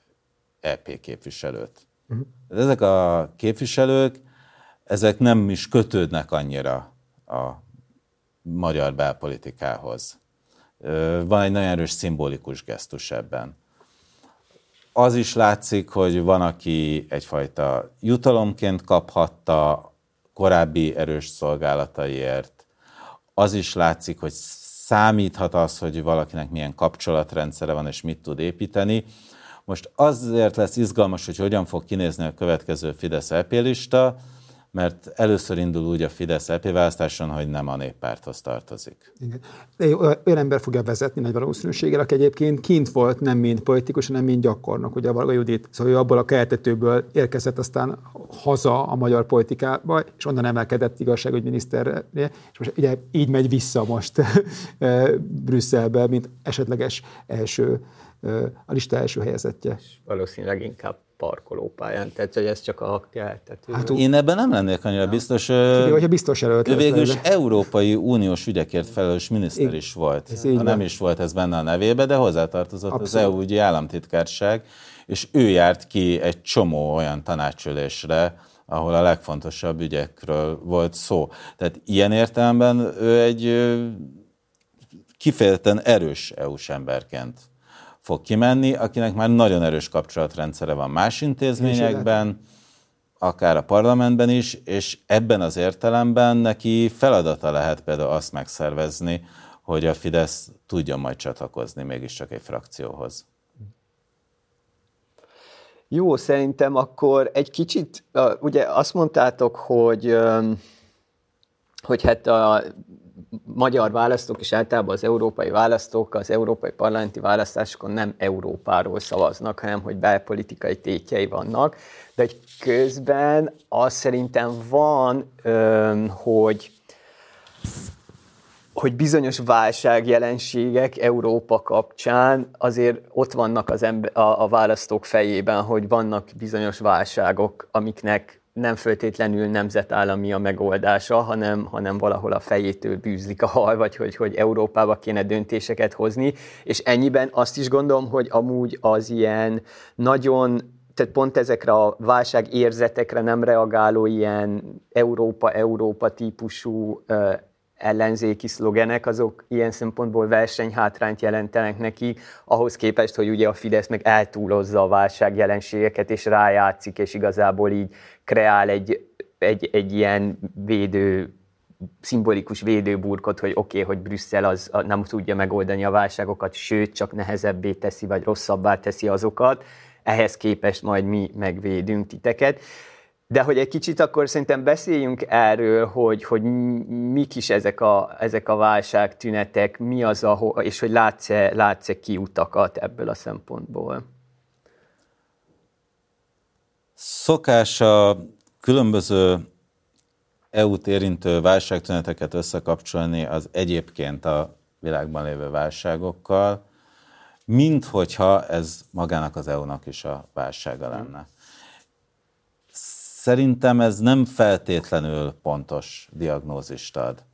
EP képviselőt. Uh-huh. Ezek a képviselők ezek nem is kötődnek annyira a magyar belpolitikához. Van egy nagyon erős szimbolikus gesztus ebben. Az is látszik, hogy van, aki egyfajta jutalomként kaphatta korábbi erős szolgálataiért. Az is látszik, hogy számíthat az, hogy valakinek milyen kapcsolatrendszere van, és mit tud építeni. Most azért lesz izgalmas, hogy hogyan fog kinézni a következő Fidesz EP lista, mert először indul úgy a Fidesz EP választáson, hogy nem a néppárthoz tartozik. Igen. Olyan ember fogja vezetni nagy valószínűséggel, aki egyébként kint volt, nem mint politikus, hanem mint gyakornok, ugye a Judit. Szóval ő abból a keltetőből érkezett aztán haza a magyar politikába, és onnan emelkedett igazságügyminiszterre, és most ugye így megy vissza most Brüsszelbe, mint esetleges első a lista első helyezettje. Valószínűleg inkább parkolópályán, tehát hogy ez csak a keltető. Hát, én ebben nem lennék annyira biztos. Ő, hogyha biztos előtt. Végül is Európai Uniós ügyekért felelős miniszter is volt. Ez ha nem is volt ez benne a nevébe, de hozzátartozott Abszolút. az EU ügyi államtitkárság, és ő járt ki egy csomó olyan tanácsülésre, ahol a legfontosabb ügyekről volt szó. Tehát ilyen értelemben ő egy kifejezetten erős EU-s emberként fog kimenni, akinek már nagyon erős kapcsolatrendszere van más intézményekben, akár a parlamentben is, és ebben az értelemben neki feladata lehet például azt megszervezni, hogy a Fidesz tudjon majd csatlakozni mégiscsak egy frakcióhoz. Jó, szerintem akkor egy kicsit, ugye azt mondtátok, hogy, hogy hát a magyar választók és általában az európai választók az európai parlamenti választásokon nem Európáról szavaznak, hanem hogy belpolitikai tétjei vannak. De egy közben az szerintem van, hogy hogy bizonyos válságjelenségek Európa kapcsán azért ott vannak az ember, a, a választók fejében, hogy vannak bizonyos válságok, amiknek nem föltétlenül nemzetállami a megoldása, hanem, hanem valahol a fejétől bűzlik a hal, vagy hogy, hogy Európába kéne döntéseket hozni, és ennyiben azt is gondolom, hogy amúgy az ilyen nagyon tehát pont ezekre a válság érzetekre nem reagáló ilyen Európa-Európa típusú ellenzéki szlogenek, azok ilyen szempontból versenyhátrányt jelentenek neki, ahhoz képest, hogy ugye a Fidesz meg eltúlozza a válság jelenségeket, és rájátszik, és igazából így kreál egy, egy, egy ilyen védő szimbolikus védőburkot, hogy oké, okay, hogy Brüsszel az nem tudja megoldani a válságokat, sőt, csak nehezebbé teszi, vagy rosszabbá teszi azokat, ehhez képest majd mi megvédünk titeket. De hogy egy kicsit akkor szerintem beszéljünk erről, hogy, hogy mik is ezek a, ezek a válság tünetek, mi az a, és hogy látsz-e, látsz-e kiutakat ebből a szempontból. Szokás a különböző EU-t érintő válságtüneteket összekapcsolni az egyébként a világban lévő válságokkal, mint hogyha ez magának az EU-nak is a válsága lenne. Szerintem ez nem feltétlenül pontos diagnózist ad.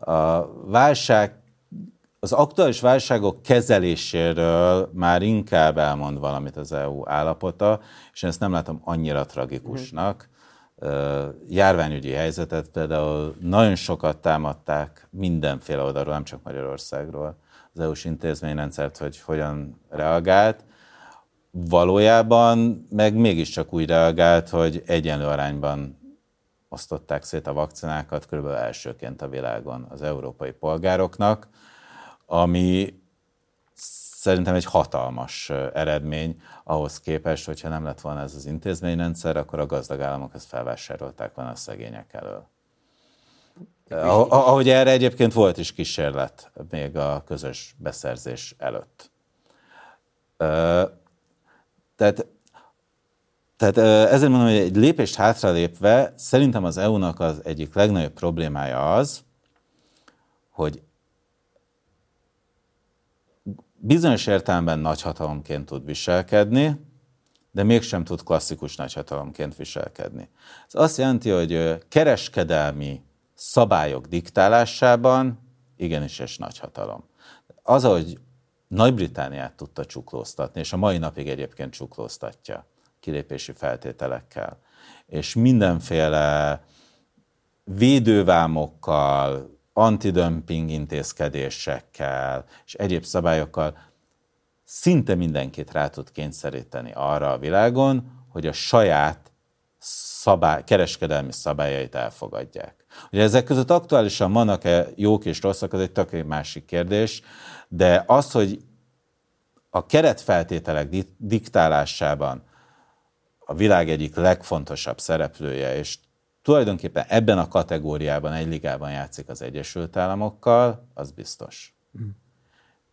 A válság, az aktuális válságok kezeléséről már inkább elmond valamit az EU állapota, és én ezt nem látom annyira tragikusnak. Járványügyi helyzetet például nagyon sokat támadták mindenféle oldalról, nem csak Magyarországról, az EU-s intézményrendszert, hogy hogyan reagált valójában meg mégiscsak úgy reagált, hogy egyenlő arányban osztották szét a vakcinákat körülbelül elsőként a világon az európai polgároknak, ami szerintem egy hatalmas eredmény ahhoz képest, hogyha nem lett volna ez az intézményrendszer, akkor a gazdag államok ezt felvásárolták volna a szegények elől. Ahogy erre egyébként volt is kísérlet még a közös beszerzés előtt. Tehát, tehát ezért mondom, hogy egy lépést hátralépve szerintem az EU-nak az egyik legnagyobb problémája az, hogy bizonyos értelemben nagyhatalomként tud viselkedni, de mégsem tud klasszikus nagyhatalomként viselkedni. Ez azt jelenti, hogy kereskedelmi szabályok diktálásában igenis és nagyhatalom. Az, hogy nagy-Britániát tudta csuklóztatni, és a mai napig egyébként csuklóztatja kilépési feltételekkel. És mindenféle védővámokkal, antidömping intézkedésekkel és egyéb szabályokkal szinte mindenkit rá tud kényszeríteni arra a világon, hogy a saját szabály, kereskedelmi szabályait elfogadják. Ugye ezek között aktuálisan vannak-e jók és rosszak, az egy tök másik kérdés, de az, hogy a keretfeltételek diktálásában a világ egyik legfontosabb szereplője, és tulajdonképpen ebben a kategóriában egy ligában játszik az Egyesült Államokkal, az biztos. Mm.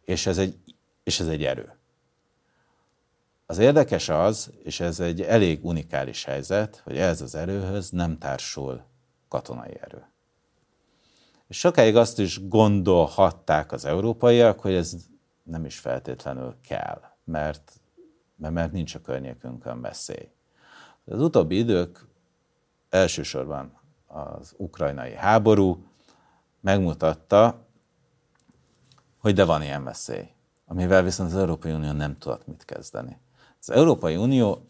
És, ez egy, és ez egy erő. Az érdekes az, és ez egy elég unikális helyzet, hogy ez az erőhöz nem társul katonai erő. És sokáig azt is gondolhatták az európaiak, hogy ez nem is feltétlenül kell, mert, mert nincs a környékünkön veszély. Az utóbbi idők, elsősorban az ukrajnai háború megmutatta, hogy de van ilyen veszély, amivel viszont az Európai Unió nem tudott mit kezdeni. Az Európai Unió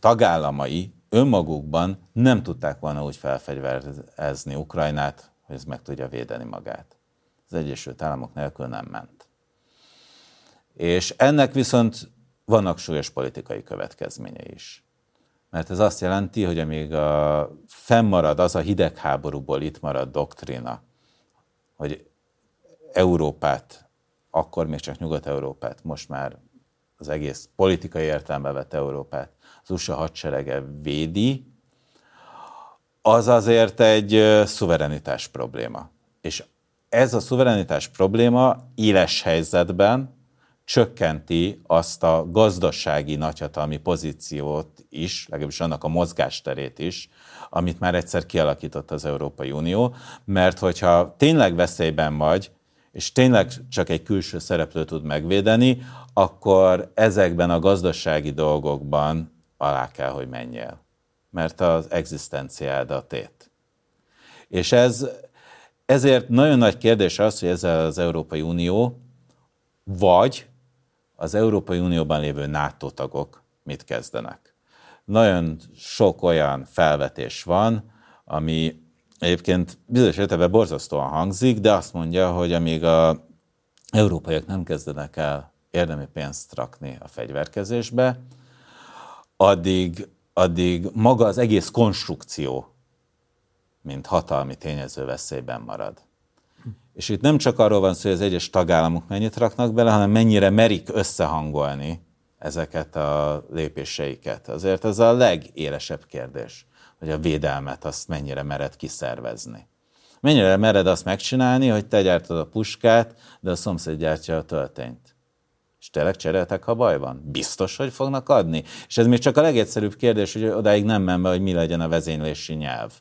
tagállamai önmagukban nem tudták volna úgy felfegyverezni Ukrajnát, hogy ez meg tudja védeni magát. Az Egyesült Államok nélkül nem ment. És ennek viszont vannak súlyos politikai következményei is. Mert ez azt jelenti, hogy amíg a, fennmarad az a hidegháborúból itt marad doktrina, hogy Európát, akkor még csak Nyugat-Európát, most már az egész politikai értelembe vett Európát az USA hadserege védi, az azért egy szuverenitás probléma. És ez a szuverenitás probléma éles helyzetben csökkenti azt a gazdasági nagyhatalmi pozíciót is, legalábbis annak a mozgásterét is, amit már egyszer kialakított az Európai Unió, mert hogyha tényleg veszélyben vagy, és tényleg csak egy külső szereplő tud megvédeni, akkor ezekben a gazdasági dolgokban alá kell, hogy menjél. Mert az egzisztenciád a tét. És ez, ezért nagyon nagy kérdés az, hogy ezzel az Európai Unió, vagy az Európai Unióban lévő NATO tagok mit kezdenek. Nagyon sok olyan felvetés van, ami egyébként bizonyos értelemben borzasztóan hangzik, de azt mondja, hogy amíg a európaiak nem kezdenek el érdemi pénzt rakni a fegyverkezésbe, addig, addig maga az egész konstrukció, mint hatalmi tényező veszélyben marad. És itt nem csak arról van szó, hogy az egyes tagállamok mennyit raknak bele, hanem mennyire merik összehangolni ezeket a lépéseiket. Azért ez a legélesebb kérdés, hogy a védelmet azt mennyire mered kiszervezni. Mennyire mered azt megcsinálni, hogy te gyártod a puskát, de a szomszéd gyártja a töltényt. És tényleg cseréltek, ha baj van? Biztos, hogy fognak adni? És ez még csak a legegyszerűbb kérdés, hogy odáig nem menve, hogy mi legyen a vezénylési nyelv.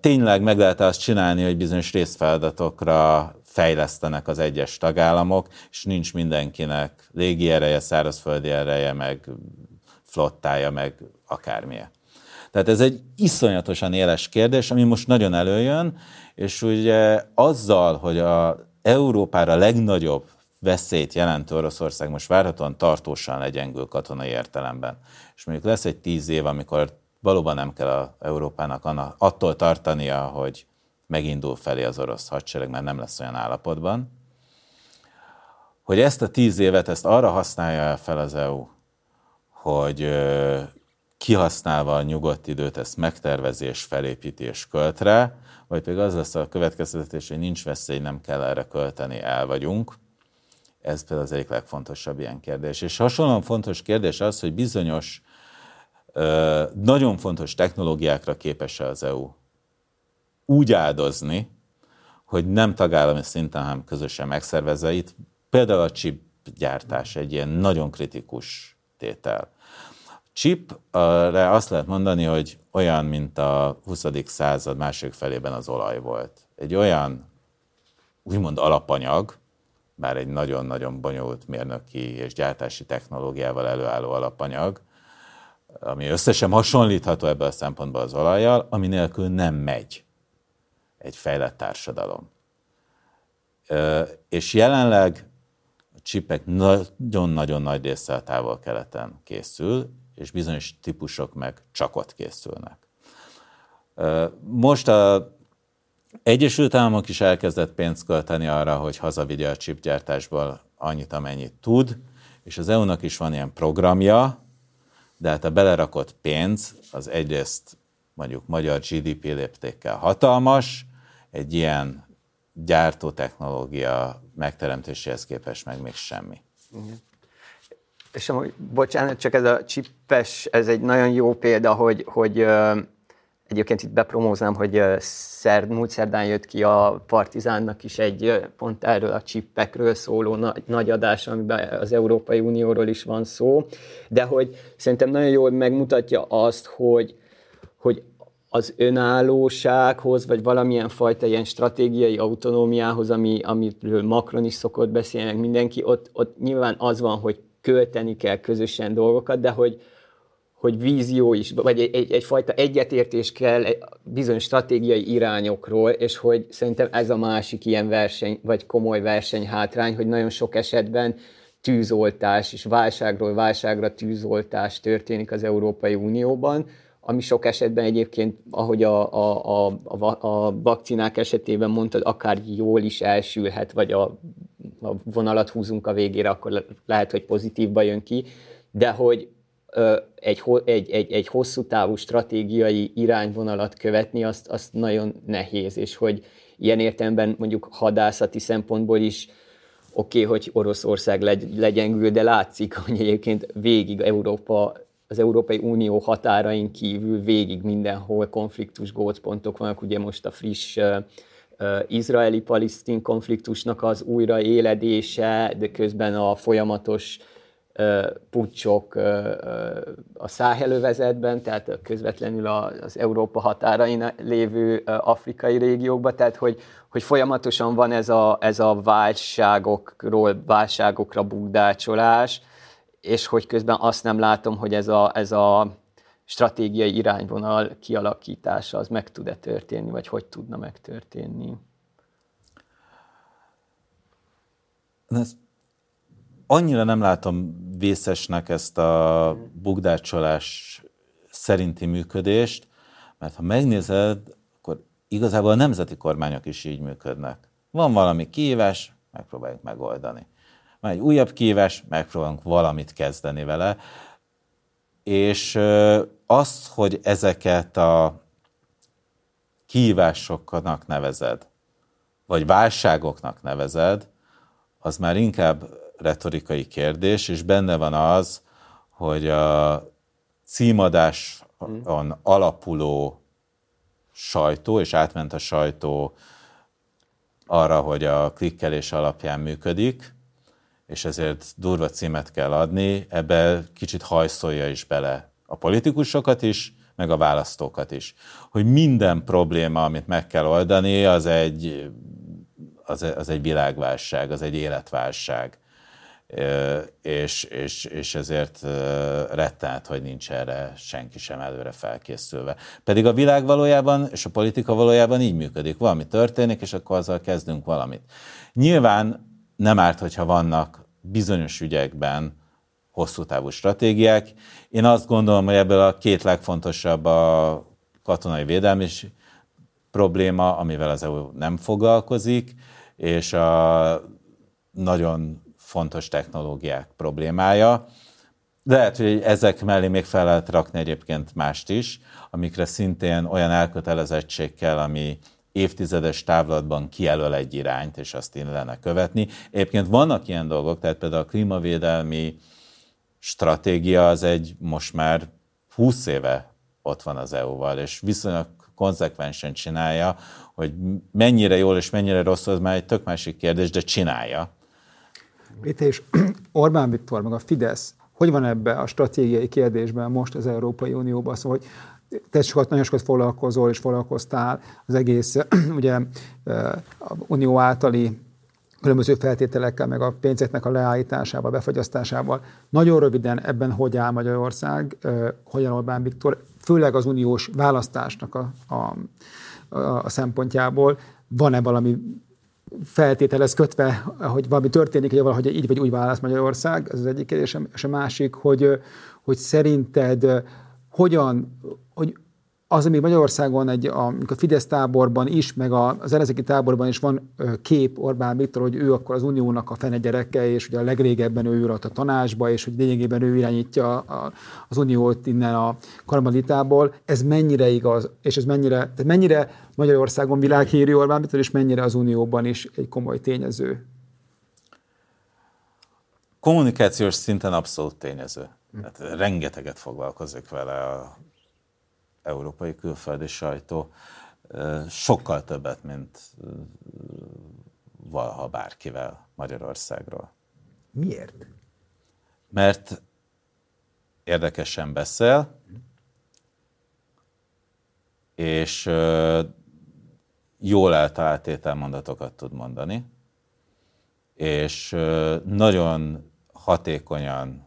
Tényleg meg lehet azt csinálni, hogy bizonyos részfeladatokra fejlesztenek az egyes tagállamok, és nincs mindenkinek légi ereje, szárazföldi ereje, meg flottája, meg akármilyen. Tehát ez egy iszonyatosan éles kérdés, ami most nagyon előjön, és ugye azzal, hogy a Európára legnagyobb veszélyt jelentő Oroszország most várhatóan tartósan legyengül katonai értelemben. És mondjuk lesz egy tíz év, amikor valóban nem kell a Európának attól tartania, hogy megindul felé az orosz hadsereg, mert nem lesz olyan állapotban, hogy ezt a tíz évet, ezt arra használja fel az EU, hogy kihasználva a nyugodt időt, ezt megtervezés, felépítés költ rá, vagy pedig az lesz a következtetés, hogy nincs veszély, nem kell erre költeni, el vagyunk. Ez például az egyik legfontosabb ilyen kérdés. És hasonlóan fontos kérdés az, hogy bizonyos nagyon fontos technológiákra képes az EU úgy áldozni, hogy nem tagállami szinten, hanem közösen megszervezve. Itt például a chip gyártás egy ilyen nagyon kritikus tétel. Chipre azt lehet mondani, hogy olyan, mint a 20. század második felében az olaj volt. Egy olyan úgymond alapanyag, bár egy nagyon-nagyon bonyolult mérnöki és gyártási technológiával előálló alapanyag, ami összesen hasonlítható ebből a szempontból az olajjal, ami nélkül nem megy egy fejlett társadalom. És jelenleg a csipek nagyon-nagyon nagy része a távol-keleten készül, és bizonyos típusok meg csak ott készülnek. Most a Egyesült Államok is elkezdett pénzt költeni arra, hogy hazavigye a chipgyártásból annyit, amennyit tud, és az EU-nak is van ilyen programja, de hát a belerakott pénz az egyrészt mondjuk magyar GDP léptékkel hatalmas, egy ilyen gyártó technológia megteremtéséhez képest meg még semmi. Igen. És amúgy, bocsánat, csak ez a csippes, ez egy nagyon jó példa, hogy, hogy Egyébként itt bepromóznám, hogy szerd, múlt szerdán jött ki a Partizánnak is egy pont erről a csippekről szóló nagy, nagy adás, amiben az Európai Unióról is van szó, de hogy szerintem nagyon jól megmutatja azt, hogy, hogy az önállósághoz, vagy valamilyen fajta ilyen stratégiai autonómiához, ami, amiről Macron is szokott beszélni, mindenki, ott, ott nyilván az van, hogy költeni kell közösen dolgokat, de hogy, hogy vízió is, vagy egy, egy, egyfajta egyetértés kell bizonyos stratégiai irányokról, és hogy szerintem ez a másik ilyen verseny, vagy komoly verseny hátrány, hogy nagyon sok esetben tűzoltás, és válságról válságra tűzoltás történik az Európai Unióban, ami sok esetben egyébként, ahogy a, a, a, a vakcinák esetében mondtad, akár jól is elsülhet, vagy a, a vonalat húzunk a végére, akkor lehet, hogy pozitívba jön ki, de hogy egy, egy, egy, egy hosszú távú stratégiai irányvonalat követni, azt, azt nagyon nehéz, és hogy ilyen értelemben mondjuk hadászati szempontból is oké, okay, hogy Oroszország legy, legyengül, de látszik, hogy egyébként végig Európa, az Európai Unió határain kívül végig mindenhol konfliktus gócpontok vannak, ugye most a friss uh, uh, izraeli-palisztin konfliktusnak az újraéledése, de közben a folyamatos pucsok a száhelővezetben, tehát közvetlenül az Európa határain lévő afrikai régiókban, tehát hogy, hogy folyamatosan van ez a, ez a válságokról, válságokra bugdácsolás, és hogy közben azt nem látom, hogy ez a, ez a stratégiai irányvonal kialakítása az meg tud-e történni, vagy hogy tudna megtörténni. Ez annyira nem látom vészesnek ezt a bugdácsolás szerinti működést, mert ha megnézed, akkor igazából a nemzeti kormányok is így működnek. Van valami kihívás, megpróbáljuk megoldani. Van egy újabb kihívás, megpróbálunk valamit kezdeni vele, és azt, hogy ezeket a kihívásoknak nevezed, vagy válságoknak nevezed, az már inkább retorikai kérdés, és benne van az, hogy a címadáson alapuló sajtó, és átment a sajtó arra, hogy a klikkelés alapján működik, és ezért durva címet kell adni, ebbe kicsit hajszolja is bele a politikusokat is, meg a választókat is. Hogy minden probléma, amit meg kell oldani, az egy, az, az egy világválság, az egy életválság és, és, és ezért rettent, hogy nincs erre senki sem előre felkészülve. Pedig a világ valójában, és a politika valójában így működik. Valami történik, és akkor azzal kezdünk valamit. Nyilván nem árt, hogyha vannak bizonyos ügyekben hosszú távú stratégiák. Én azt gondolom, hogy ebből a két legfontosabb a katonai védelmi probléma, amivel az EU nem foglalkozik, és a nagyon fontos technológiák problémája. Lehet, hogy ezek mellé még fel lehet rakni egyébként mást is, amikre szintén olyan elkötelezettség kell, ami évtizedes távlatban kijelöl egy irányt, és azt illene követni. Egyébként vannak ilyen dolgok, tehát például a klímavédelmi stratégia az egy most már 20 éve ott van az EU-val, és viszonylag konzekvensen csinálja, hogy mennyire jól és mennyire rossz, az már egy tök másik kérdés, de csinálja. Péter és Orbán Viktor, meg a Fidesz, hogy van ebbe a stratégiai kérdésben most az Európai Unióban? Szóval, hogy te sokat, nagyon sokat foglalkozol és foglalkoztál az egész ugye, a unió általi különböző feltételekkel, meg a pénzeknek a leállításával, befagyasztásával. Nagyon röviden ebben hogy áll Magyarország, hogyan Orbán Viktor, főleg az uniós választásnak a, a, a szempontjából. Van-e valami feltételez kötve, hogy valami történik, hogy valahogy így vagy úgy válasz Magyarország, ez az egyik kérdés, és a másik, hogy, hogy szerinted hogyan, hogy az, ami Magyarországon egy, a, a Fidesz táborban is, meg az ellenzéki táborban is van kép Orbán Viktor, hogy ő akkor az uniónak a fene gyereke, és ugye a legrégebben ő ült a tanácsba, és hogy lényegében ő irányítja az uniót innen a karmalitából. Ez mennyire igaz, és ez mennyire, tehát mennyire Magyarországon világhírű Orbán Viktor, és mennyire az unióban is egy komoly tényező? Kommunikációs szinten abszolút tényező. Tehát rengeteget foglalkozik vele a európai külföldi sajtó sokkal többet, mint valaha bárkivel Magyarországról. Miért? Mert érdekesen beszél, és jól eltalált tételmondatokat tud mondani, és nagyon hatékonyan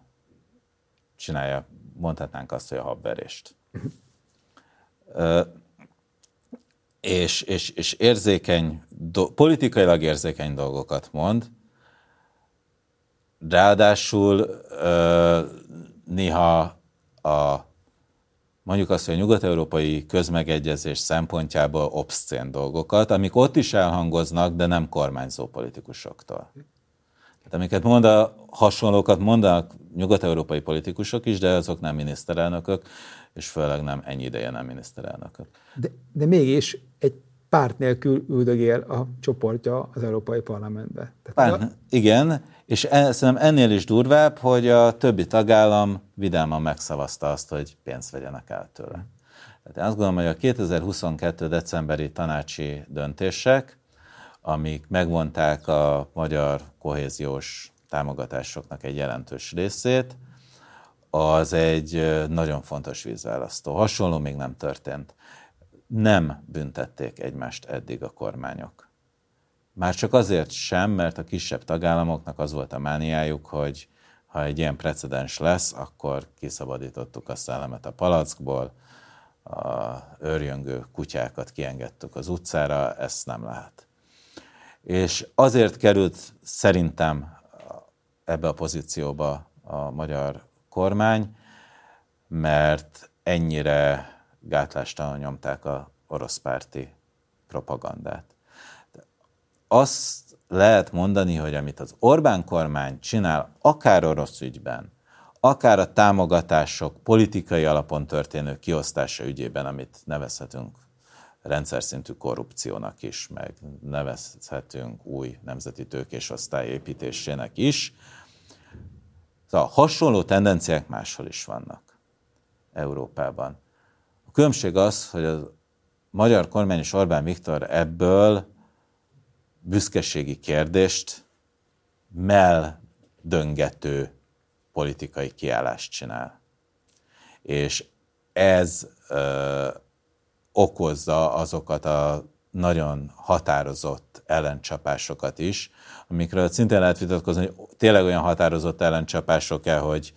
csinálja, mondhatnánk azt, hogy a habverést és, és, és érzékeny, do, politikailag érzékeny dolgokat mond, ráadásul néha a mondjuk azt, hogy a nyugat-európai közmegegyezés szempontjából obszcén dolgokat, amik ott is elhangoznak, de nem kormányzó politikusoktól. Tehát amiket mond, a hasonlókat mondanak nyugat-európai politikusok is, de azok nem miniszterelnökök, és főleg nem ennyi ideje nem miniszterelnököt. De, de mégis egy párt nélkül üldögél a csoportja az Európai Parlamentbe. Tehát Párt, a... Igen, és en, szerintem ennél is durvább, hogy a többi tagállam vidáman megszavazta azt, hogy pénzt vegyenek el tőle. Tehát én azt gondolom, hogy a 2022. decemberi tanácsi döntések, amik megvonták a magyar kohéziós támogatásoknak egy jelentős részét, az egy nagyon fontos vízválasztó. Hasonló még nem történt. Nem büntették egymást eddig a kormányok. Már csak azért sem, mert a kisebb tagállamoknak az volt a mániájuk, hogy ha egy ilyen precedens lesz, akkor kiszabadítottuk a szellemet a palackból, a őrjöngő kutyákat kiengedtük az utcára, ezt nem lehet. És azért került szerintem ebbe a pozícióba a magyar kormány, mert ennyire gátlástalan nyomták a orosz párti propagandát. Azt lehet mondani, hogy amit az Orbán kormány csinál, akár orosz ügyben, akár a támogatások politikai alapon történő kiosztása ügyében, amit nevezhetünk rendszer szintű korrupciónak is, meg nevezhetünk új nemzeti tőkésosztály építésének is, Szóval hasonló tendenciák máshol is vannak Európában. A különbség az, hogy a magyar kormány és Orbán Viktor ebből büszkeségi kérdést döngető politikai kiállást csinál. És ez okozza azokat a nagyon határozott ellencsapásokat is, amikről szintén lehet vitatkozni, hogy tényleg olyan határozott ellencsapások el, hogy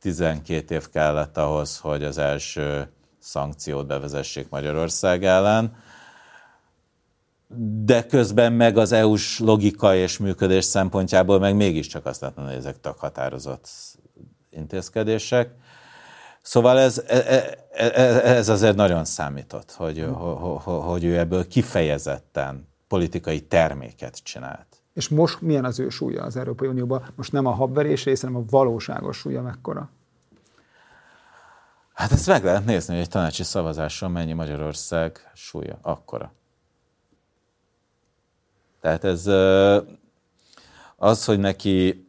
12 év kellett ahhoz, hogy az első szankciót bevezessék Magyarország ellen, de közben meg az EU-s logika és működés szempontjából meg mégiscsak azt lehet hogy ezek tök határozott intézkedések. Szóval ez, e, e, e, ez azért nagyon számított, hogy, hogy ő ebből kifejezetten politikai terméket csinált. És most milyen az ő súlya az Európai Unióban? Most nem a habverés része, hanem a valóságos súlya mekkora? Hát ezt meg lehet nézni, hogy egy tanácsi szavazáson mennyi Magyarország súlya akkora. Tehát ez az, hogy neki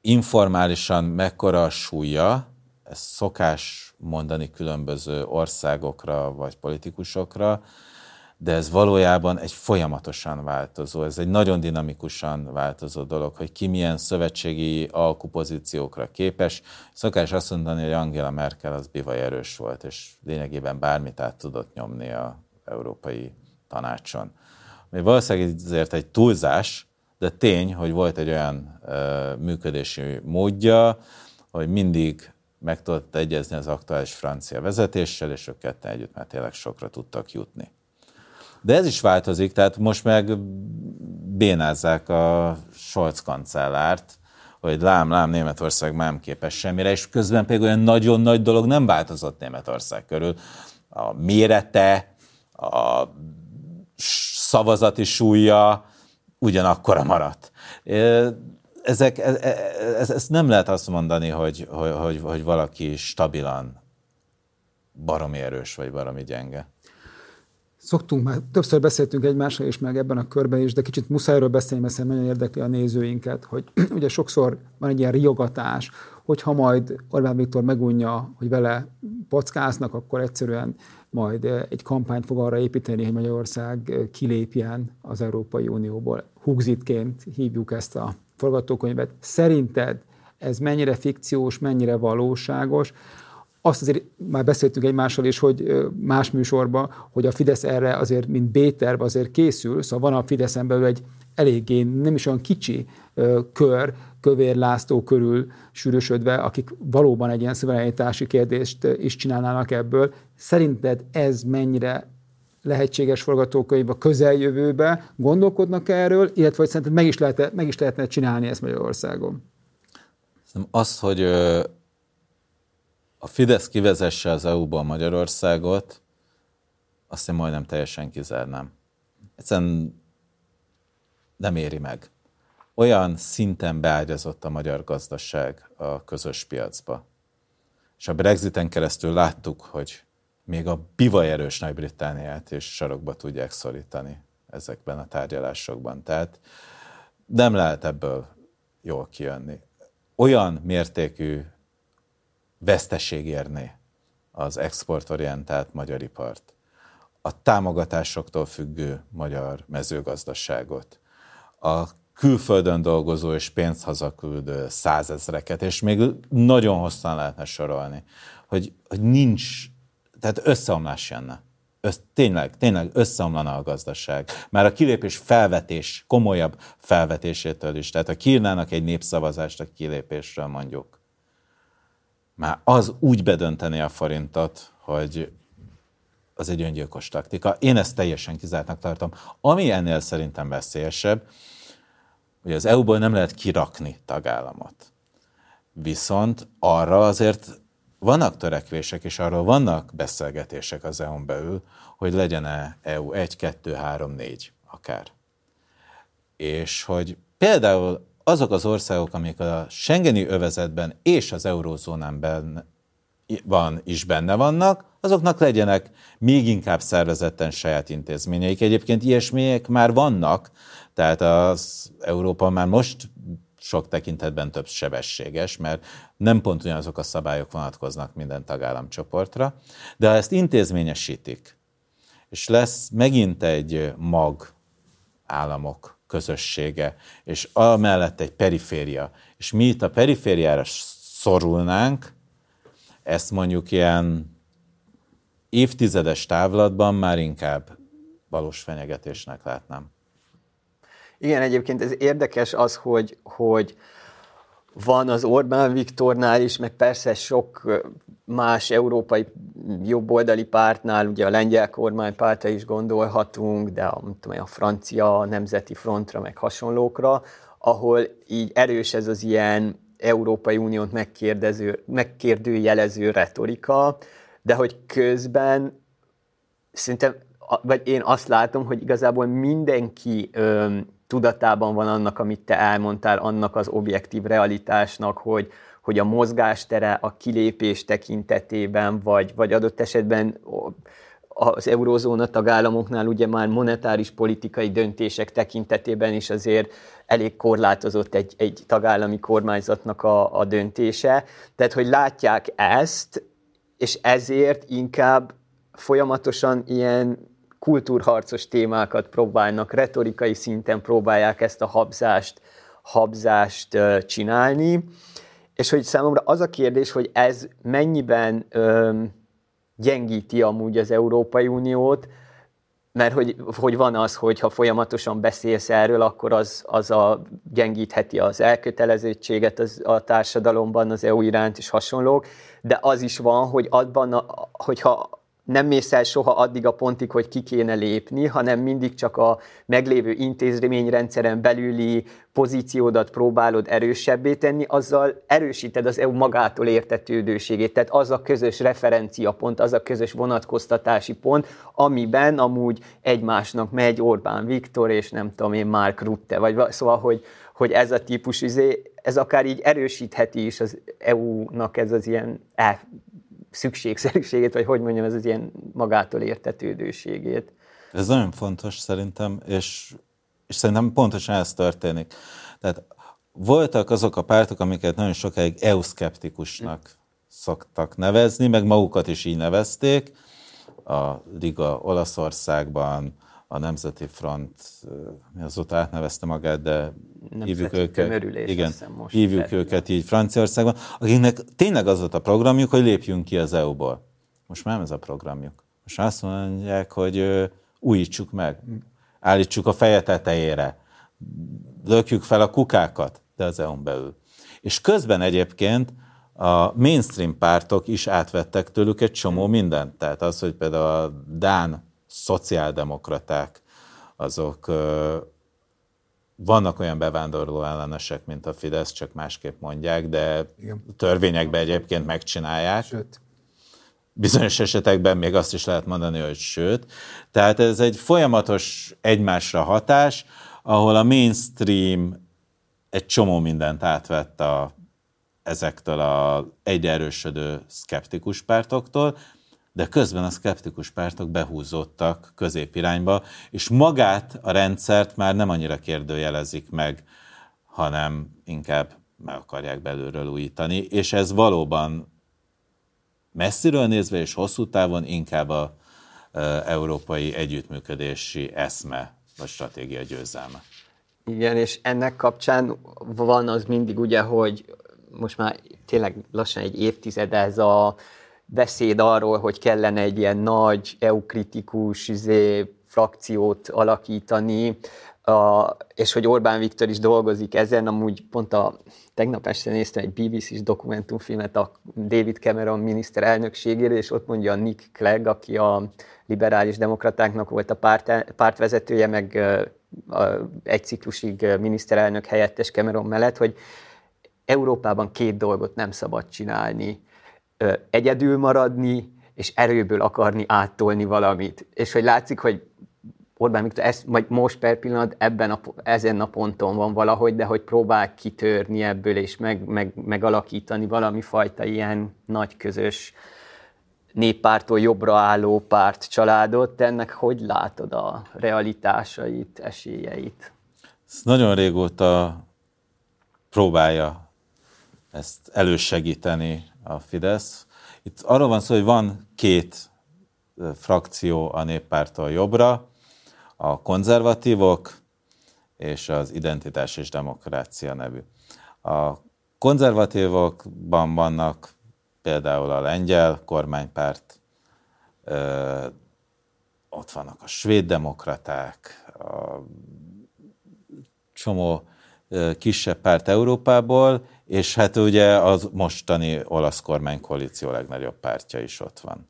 informálisan mekkora a súlya, ez szokás mondani különböző országokra vagy politikusokra, de ez valójában egy folyamatosan változó, ez egy nagyon dinamikusan változó dolog, hogy ki milyen szövetségi alkupozíciókra képes. Szokás azt mondani, hogy Angela Merkel az bivaj erős volt, és lényegében bármit át tudott nyomni a Európai Tanácson. Ami valószínűleg ezért egy túlzás, de tény, hogy volt egy olyan ö, működési módja, hogy mindig meg tudott egyezni az aktuális francia vezetéssel, és ők ketten együtt már tényleg sokra tudtak jutni. De ez is változik, tehát most meg bénázzák a Scholz kancellárt, hogy lám, lám, Németország nem képes semmire, és közben pedig olyan nagyon nagy dolog nem változott Németország körül. A mérete, a szavazati súlya ugyanakkora maradt. Ezek, ez, ez, ez nem lehet azt mondani, hogy, hogy, hogy, hogy valaki stabilan baromi erős, vagy baromi gyenge. Szoktunk már, többször beszéltünk egymással is meg ebben a körben is, de kicsit muszáj beszélni, mert nagyon érdekli a nézőinket, hogy ugye sokszor van egy ilyen riogatás, hogyha majd Orbán Viktor megunja, hogy vele packáznak, akkor egyszerűen majd egy kampányt fog arra építeni, hogy Magyarország kilépjen az Európai Unióból. Hugzitként hívjuk ezt a forgatókönyvet. Szerinted ez mennyire fikciós, mennyire valóságos? azt azért már beszéltünk egymással is, hogy más műsorban, hogy a Fidesz erre azért, mint B-terv azért készül, szóval van a Fideszen belül egy eléggé nem is olyan kicsi kör, Kövér László körül sűrűsödve, akik valóban egy ilyen szuverenitási kérdést is csinálnának ebből. Szerinted ez mennyire lehetséges forgatókönyv a közeljövőbe? Gondolkodnak erről, illetve hogy szerinted meg is, lehet, meg is lehetne csinálni ezt Magyarországon? Az, hogy a Fidesz kivezesse az EU-ból Magyarországot, azt én majdnem teljesen kizárnám. Egyszerűen nem éri meg. Olyan szinten beágyazott a magyar gazdaság a közös piacba. És a Brexiten keresztül láttuk, hogy még a bivaj erős Nagy-Britániát is sarokba tudják szorítani ezekben a tárgyalásokban. Tehát nem lehet ebből jól kijönni. Olyan mértékű veszteség érné az exportorientált magyar ipart, a támogatásoktól függő magyar mezőgazdaságot, a külföldön dolgozó és pénzt hazaküldő százezreket, és még nagyon hosszan lehetne sorolni, hogy, hogy nincs, tehát összeomlás jönne. Össz, tényleg, tényleg összeomlana a gazdaság. Már a kilépés felvetés, komolyabb felvetésétől is. Tehát a kiírnának egy népszavazást a kilépésről mondjuk, már az úgy bedönteni a forintot, hogy az egy öngyilkos taktika. Én ezt teljesen kizártnak tartom. Ami ennél szerintem veszélyesebb, hogy az EU-ból nem lehet kirakni tagállamot. Viszont arra azért vannak törekvések, és arról vannak beszélgetések az EU-n belül, hogy legyen-e EU 1, 2, 3, 4 akár. És hogy például azok az országok, amik a Schengeni övezetben és az eurózónán van, is benne vannak, azoknak legyenek még inkább szervezetten saját intézményeik. Egyébként ilyesmiek már vannak, tehát az Európa már most sok tekintetben több sebességes, mert nem pont ugyanazok a szabályok vonatkoznak minden tagállamcsoportra, de ha ezt intézményesítik, és lesz megint egy mag államok közössége, és amellett egy periféria. És mi itt a perifériára szorulnánk, ezt mondjuk ilyen évtizedes távlatban már inkább valós fenyegetésnek látnám. Igen, egyébként ez érdekes az, hogy, hogy van az Orbán Viktornál is, meg persze sok más európai jobboldali pártnál, ugye a lengyel kormánypárta is gondolhatunk, de a, tudom, a francia nemzeti frontra, meg hasonlókra, ahol így erős ez az ilyen Európai Uniót megkérdező, megkérdőjelező retorika, de hogy közben szerintem, vagy én azt látom, hogy igazából mindenki tudatában van annak, amit te elmondtál, annak az objektív realitásnak, hogy, hogy a mozgástere a kilépés tekintetében, vagy, vagy adott esetben az eurózóna tagállamoknál ugye már monetáris politikai döntések tekintetében is azért elég korlátozott egy, egy tagállami kormányzatnak a, a döntése. Tehát, hogy látják ezt, és ezért inkább folyamatosan ilyen kultúrharcos témákat próbálnak, retorikai szinten próbálják ezt a habzást, habzást csinálni, és hogy számomra az a kérdés, hogy ez mennyiben ö, gyengíti amúgy az Európai Uniót, mert hogy, hogy van az, hogy ha folyamatosan beszélsz erről, akkor az, az a, gyengítheti az elkötelezettséget az, a társadalomban az EU iránt és hasonlók, de az is van, hogy abban, a, hogyha nem mész el soha addig a pontig, hogy ki kéne lépni, hanem mindig csak a meglévő intézményrendszeren belüli pozíciódat próbálod erősebbé tenni, azzal erősíted az EU magától értetődőségét. Tehát az a közös referenciapont, az a közös vonatkoztatási pont, amiben amúgy egymásnak megy Orbán Viktor és nem tudom én Mark Rutte, vagy szóval, hogy, hogy ez a típus, izé, ez akár így erősítheti is az EU-nak ez az ilyen el, szükségszerűségét, vagy hogy mondjam, ez az ilyen magától értetődőségét. Ez nagyon fontos szerintem, és, és szerintem pontosan ez történik. Tehát voltak azok a pártok, amiket nagyon sokáig EU-szkeptikusnak szoktak nevezni, meg magukat is így nevezték. A Liga Olaszországban, a Nemzeti Front, mi azóta átnevezte magát, de Nemzeti hívjuk őket, igen, most hívjuk őket így Franciaországban, akiknek tényleg az volt a programjuk, hogy lépjünk ki az EU-ból. Most már nem ez a programjuk. Most azt mondják, hogy újítsuk meg, állítsuk a feje tetejére, lökjük fel a kukákat, de az EU-n belül. És közben egyébként a mainstream pártok is átvettek tőlük egy csomó mindent. Tehát az, hogy például a Dán szociáldemokraták, azok vannak olyan bevándorló ellenesek, mint a Fidesz, csak másképp mondják, de Igen. törvényekben egyébként megcsinálják. Sőt. Bizonyos esetekben még azt is lehet mondani, hogy sőt. Tehát ez egy folyamatos egymásra hatás, ahol a mainstream egy csomó mindent átvett a, ezektől a egyre erősödő szkeptikus pártoktól, de közben a szkeptikus pártok behúzódtak középirányba, és magát a rendszert már nem annyira kérdőjelezik meg, hanem inkább meg akarják belülről újítani, és ez valóban messziről nézve és hosszú távon inkább a európai együttműködési eszme vagy stratégia győzelme. Igen, és ennek kapcsán van az mindig ugye, hogy most már tényleg lassan egy évtized ez a beszéd arról, hogy kellene egy ilyen nagy EU-kritikus izé, frakciót alakítani, a, és hogy Orbán Viktor is dolgozik ezen, amúgy pont a tegnap este néztem egy BBC-s dokumentumfilmet a David Cameron miniszterelnökségére, és ott mondja a Nick Clegg, aki a liberális demokratáknak volt a párt, pártvezetője, meg a, egy ciklusig miniszterelnök helyettes Cameron mellett, hogy Európában két dolgot nem szabad csinálni egyedül maradni, és erőből akarni áttolni valamit. És hogy látszik, hogy Orbán Viktor ez, vagy most per pillanat ebben a, ezen a ponton van valahogy, de hogy próbál kitörni ebből, és meg, meg, megalakítani valami fajta ilyen nagy közös néppártól jobbra álló párt családot. Te ennek hogy látod a realitásait, esélyeit? Ez nagyon régóta próbálja ezt elősegíteni a Fidesz. Itt arról van szó, hogy van két frakció a néppártól jobbra, a konzervatívok és az Identitás és Demokrácia nevű. A konzervatívokban vannak például a lengyel kormánypárt, ott vannak a svéd demokraták, a csomó kisebb párt Európából, és hát ugye az mostani olasz kormánykoalíció legnagyobb pártja is ott van.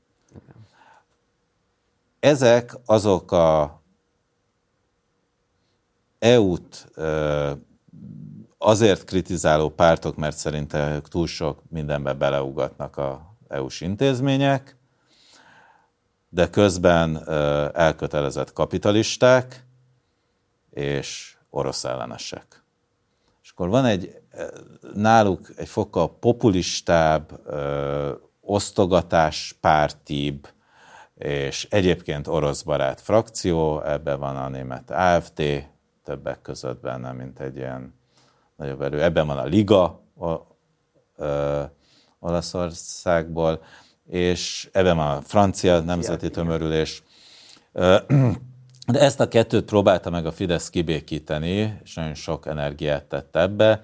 Ezek azok a EU-t azért kritizáló pártok, mert szerintem túl sok mindenbe beleugatnak a EU-s intézmények, de közben elkötelezett kapitalisták és orosz ellenesek. Akkor van egy náluk egy fokkal populistább, osztogatáspártibb, és egyébként orosz barát frakció, ebben van a német AFD, többek között benne, mint egy ilyen nagyobb erő. Ebben van a Liga o, ö, Olaszországból, és ebben van a francia nemzeti tömörülés. De ezt a kettőt próbálta meg a Fidesz kibékíteni, és nagyon sok energiát tett ebbe.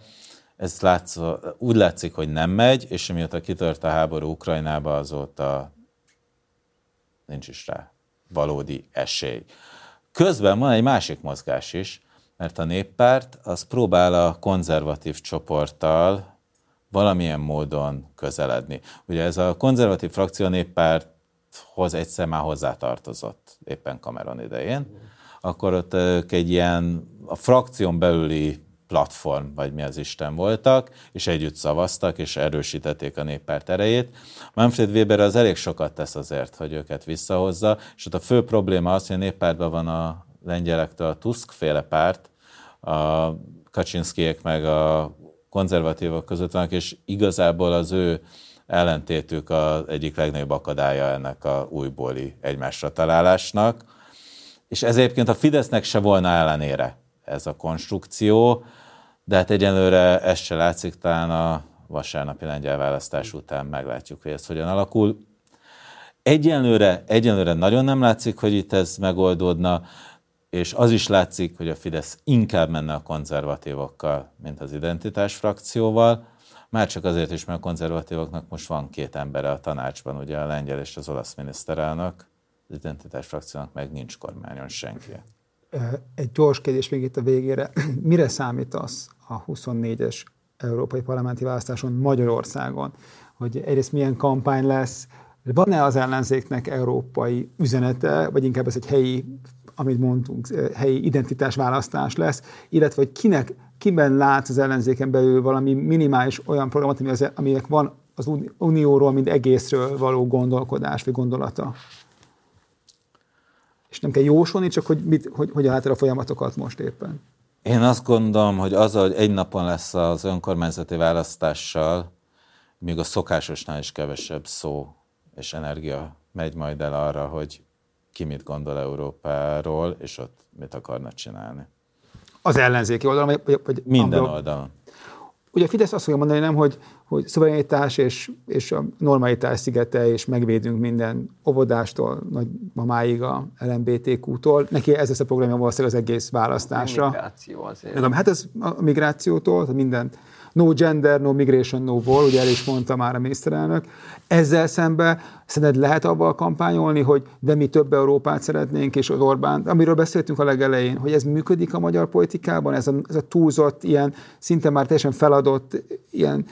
Ez látszó, úgy látszik, hogy nem megy, és amióta kitört a háború Ukrajnába, azóta nincs is rá valódi esély. Közben van egy másik mozgás is, mert a néppárt az próbál a konzervatív csoporttal valamilyen módon közeledni. Ugye ez a konzervatív frakció néppárt párthoz egyszer már hozzátartozott éppen Cameron idején, akkor ott ők egy ilyen a frakción belüli platform, vagy mi az Isten voltak, és együtt szavaztak, és erősítették a néppárt erejét. Manfred Weber az elég sokat tesz azért, hogy őket visszahozza, és ott a fő probléma az, hogy a néppártban van a lengyelektől a Tusk féle párt, a Kaczynszkiek meg a konzervatívok között vannak, és igazából az ő ellentétük az egyik legnagyobb akadálya ennek a újbóli egymásra találásnak. És ez egyébként a Fidesznek se volna ellenére ez a konstrukció, de hát egyenlőre ez se látszik, talán a vasárnapi lengyel választás után meglátjuk, hogy ez hogyan alakul. Egyenlőre, egyenlőre nagyon nem látszik, hogy itt ez megoldódna, és az is látszik, hogy a Fidesz inkább menne a konzervatívokkal, mint az identitás frakcióval, már csak azért is, mert a konzervatívoknak most van két embere a tanácsban, ugye a lengyel és az olasz miniszterelnök, az identitás frakciónak meg nincs kormányon senki. Egy gyors kérdés még itt a végére. Mire számítasz a 24-es európai parlamenti választáson Magyarországon? Hogy egyrészt milyen kampány lesz, van-e az ellenzéknek európai üzenete, vagy inkább ez egy helyi, amit mondtunk, helyi identitásválasztás lesz, illetve hogy kinek, kiben látsz az ellenzéken belül valami minimális olyan programot, ami az, aminek van az unióról, mint egészről való gondolkodás vagy gondolata? És nem kell jósolni, csak hogy, mit, hogy hogyan látod a folyamatokat most éppen. Én azt gondolom, hogy az, hogy egy napon lesz az önkormányzati választással, még a szokásosnál is kevesebb szó és energia megy majd el arra, hogy ki mit gondol Európáról, és ott mit akarna csinálni. Az ellenzéki oldalon? Vagy, vagy Minden amblok. oldalon. Ugye a Fidesz azt fogja mondani, nem, hogy, hogy szuverenitás és, és a normalitás szigete, és megvédünk minden óvodástól, nagymamáig a LMBTQ-tól. Neki ez lesz a programja valószínűleg az egész választásra. A migráció azért. hát ez a migrációtól, minden no gender, no migration, no war, ugye el is mondta már a miniszterelnök. Ezzel szembe szerinted lehet abban kampányolni, hogy de mi több Európát szeretnénk, és az Orbán, amiről beszéltünk a legelején, hogy ez működik a magyar politikában, ez a, ez a túlzott, ilyen szinte már teljesen feladott, ilyen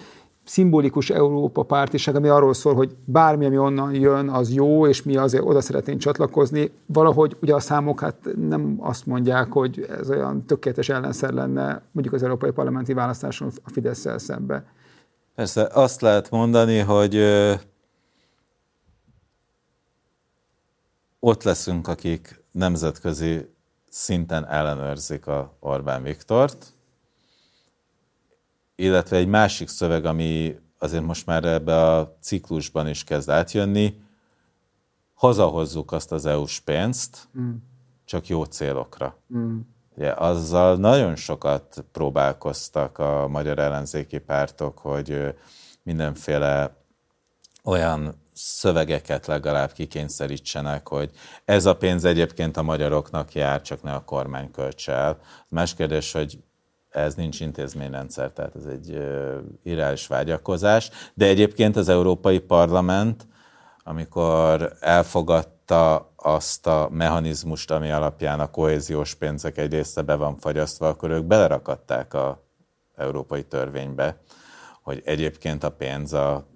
szimbolikus Európa pártiság, ami arról szól, hogy bármi, ami onnan jön, az jó, és mi azért oda szeretnénk csatlakozni. Valahogy ugye a számok hát nem azt mondják, hogy ez olyan tökéletes ellenszer lenne mondjuk az európai parlamenti választáson a fidesz szembe. Persze azt lehet mondani, hogy ott leszünk, akik nemzetközi szinten ellenőrzik a Orbán Viktort, illetve egy másik szöveg, ami azért most már ebbe a ciklusban is kezd átjönni, hazahozzuk azt az EU-s pénzt, mm. csak jó célokra. Mm. Ugye, azzal nagyon sokat próbálkoztak a magyar ellenzéki pártok, hogy mindenféle olyan szövegeket legalább kikényszerítsenek, hogy ez a pénz egyébként a magyaroknak jár, csak ne a kormány költse el. Más kérdés, hogy ez nincs intézményrendszer, tehát ez egy irreális vágyakozás, de egyébként az Európai Parlament, amikor elfogadta azt a mechanizmust, ami alapján a kohéziós pénzek egy része be van fagyasztva, akkor ők belerakadták a európai törvénybe, hogy egyébként a pénz a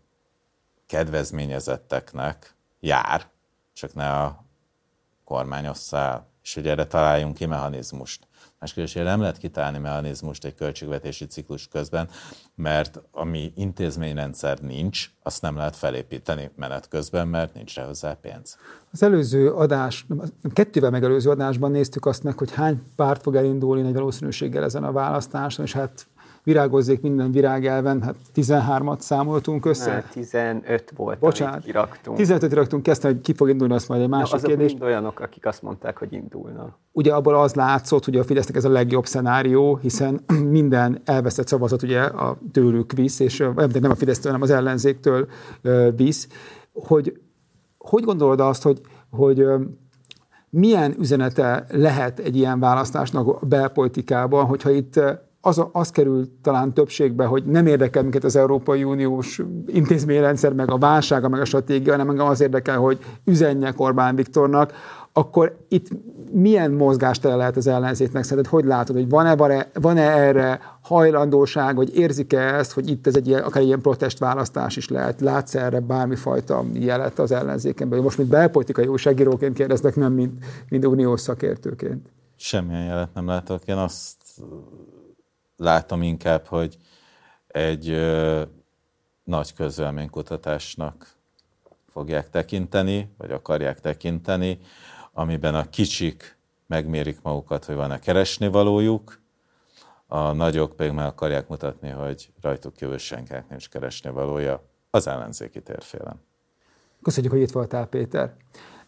kedvezményezetteknek jár, csak ne a kormány és hogy erre találjunk ki mechanizmust. Más kérdésére nem lehet kitalálni mechanizmust egy költségvetési ciklus közben, mert ami intézményrendszer nincs, azt nem lehet felépíteni menet közben, mert nincs rá hozzá pénz. Az előző adás, kettővel megelőző adásban néztük azt meg, hogy hány párt fog elindulni nagy valószínűséggel ezen a választáson, és hát virágozzék minden virágelven, hát 13-at számoltunk össze. Ne, 15 volt, Bocsánat, amit kiraktunk. 15-öt raktunk, kezdtem, hogy ki fog indulni, azt majd egy másik azok kérdés. mind olyanok, akik azt mondták, hogy indulna. Ugye abból az látszott, hogy a Fidesznek ez a legjobb szenárió, hiszen minden elvesztett szavazat ugye a tőlük visz, és nem a Fidesztől, hanem az ellenzéktől visz, hogy hogy gondolod azt, hogy, hogy milyen üzenete lehet egy ilyen választásnak a belpolitikában, hogyha itt az, az kerül talán többségbe, hogy nem érdekel minket az Európai Uniós intézményrendszer, meg a válsága, meg a stratégia, hanem engem az érdekel, hogy üzenjek Orbán Viktornak, akkor itt milyen mozgástere lehet az ellenzéknek? Szerinted hogy látod, hogy van-e, van-e erre hajlandóság, vagy érzik-e ezt, hogy itt ez egy ilyen, akár ilyen protestválasztás is lehet? Látsz erre bármifajta jelet az ellenzéken belül? Most, mint belpolitikai újságíróként kérdeznek, nem mint, mint uniós szakértőként. Semmilyen jelet nem látok. Én azt látom inkább, hogy egy ö, nagy közvelménykutatásnak fogják tekinteni, vagy akarják tekinteni, amiben a kicsik megmérik magukat, hogy van-e keresni valójuk, a nagyok pedig meg akarják mutatni, hogy rajtuk kívül senkinek nincs keresni valója az ellenzéki térfélen. Köszönjük, hogy itt voltál, Péter.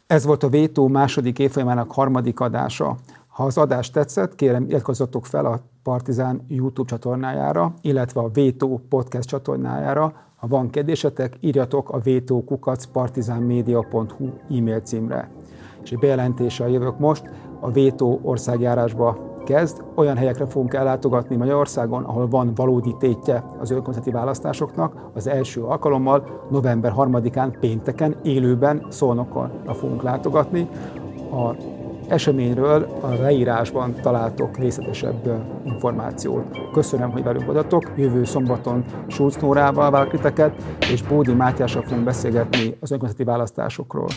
Ez volt a Vétó második évfolyamának harmadik adása. Ha az adás tetszett, kérem iratkozzatok fel a Partizán YouTube csatornájára, illetve a Vétó podcast csatornájára. Ha van kérdésetek, írjatok a vétókukacpartizánmedia.hu e-mail címre. És egy bejelentéssel jövök most, a Vétó országjárásba kezd. Olyan helyekre fogunk ellátogatni Magyarországon, ahol van valódi tétje az önkormányzati választásoknak. Az első alkalommal november 3-án pénteken élőben Szolnokon fogunk látogatni. A eseményről a leírásban találtok részletesebb információt. Köszönöm, hogy velünk voltatok. Jövő szombaton Schulz Nórával várok és Bódi Mátyással fogunk beszélgetni az önkormányzati választásokról.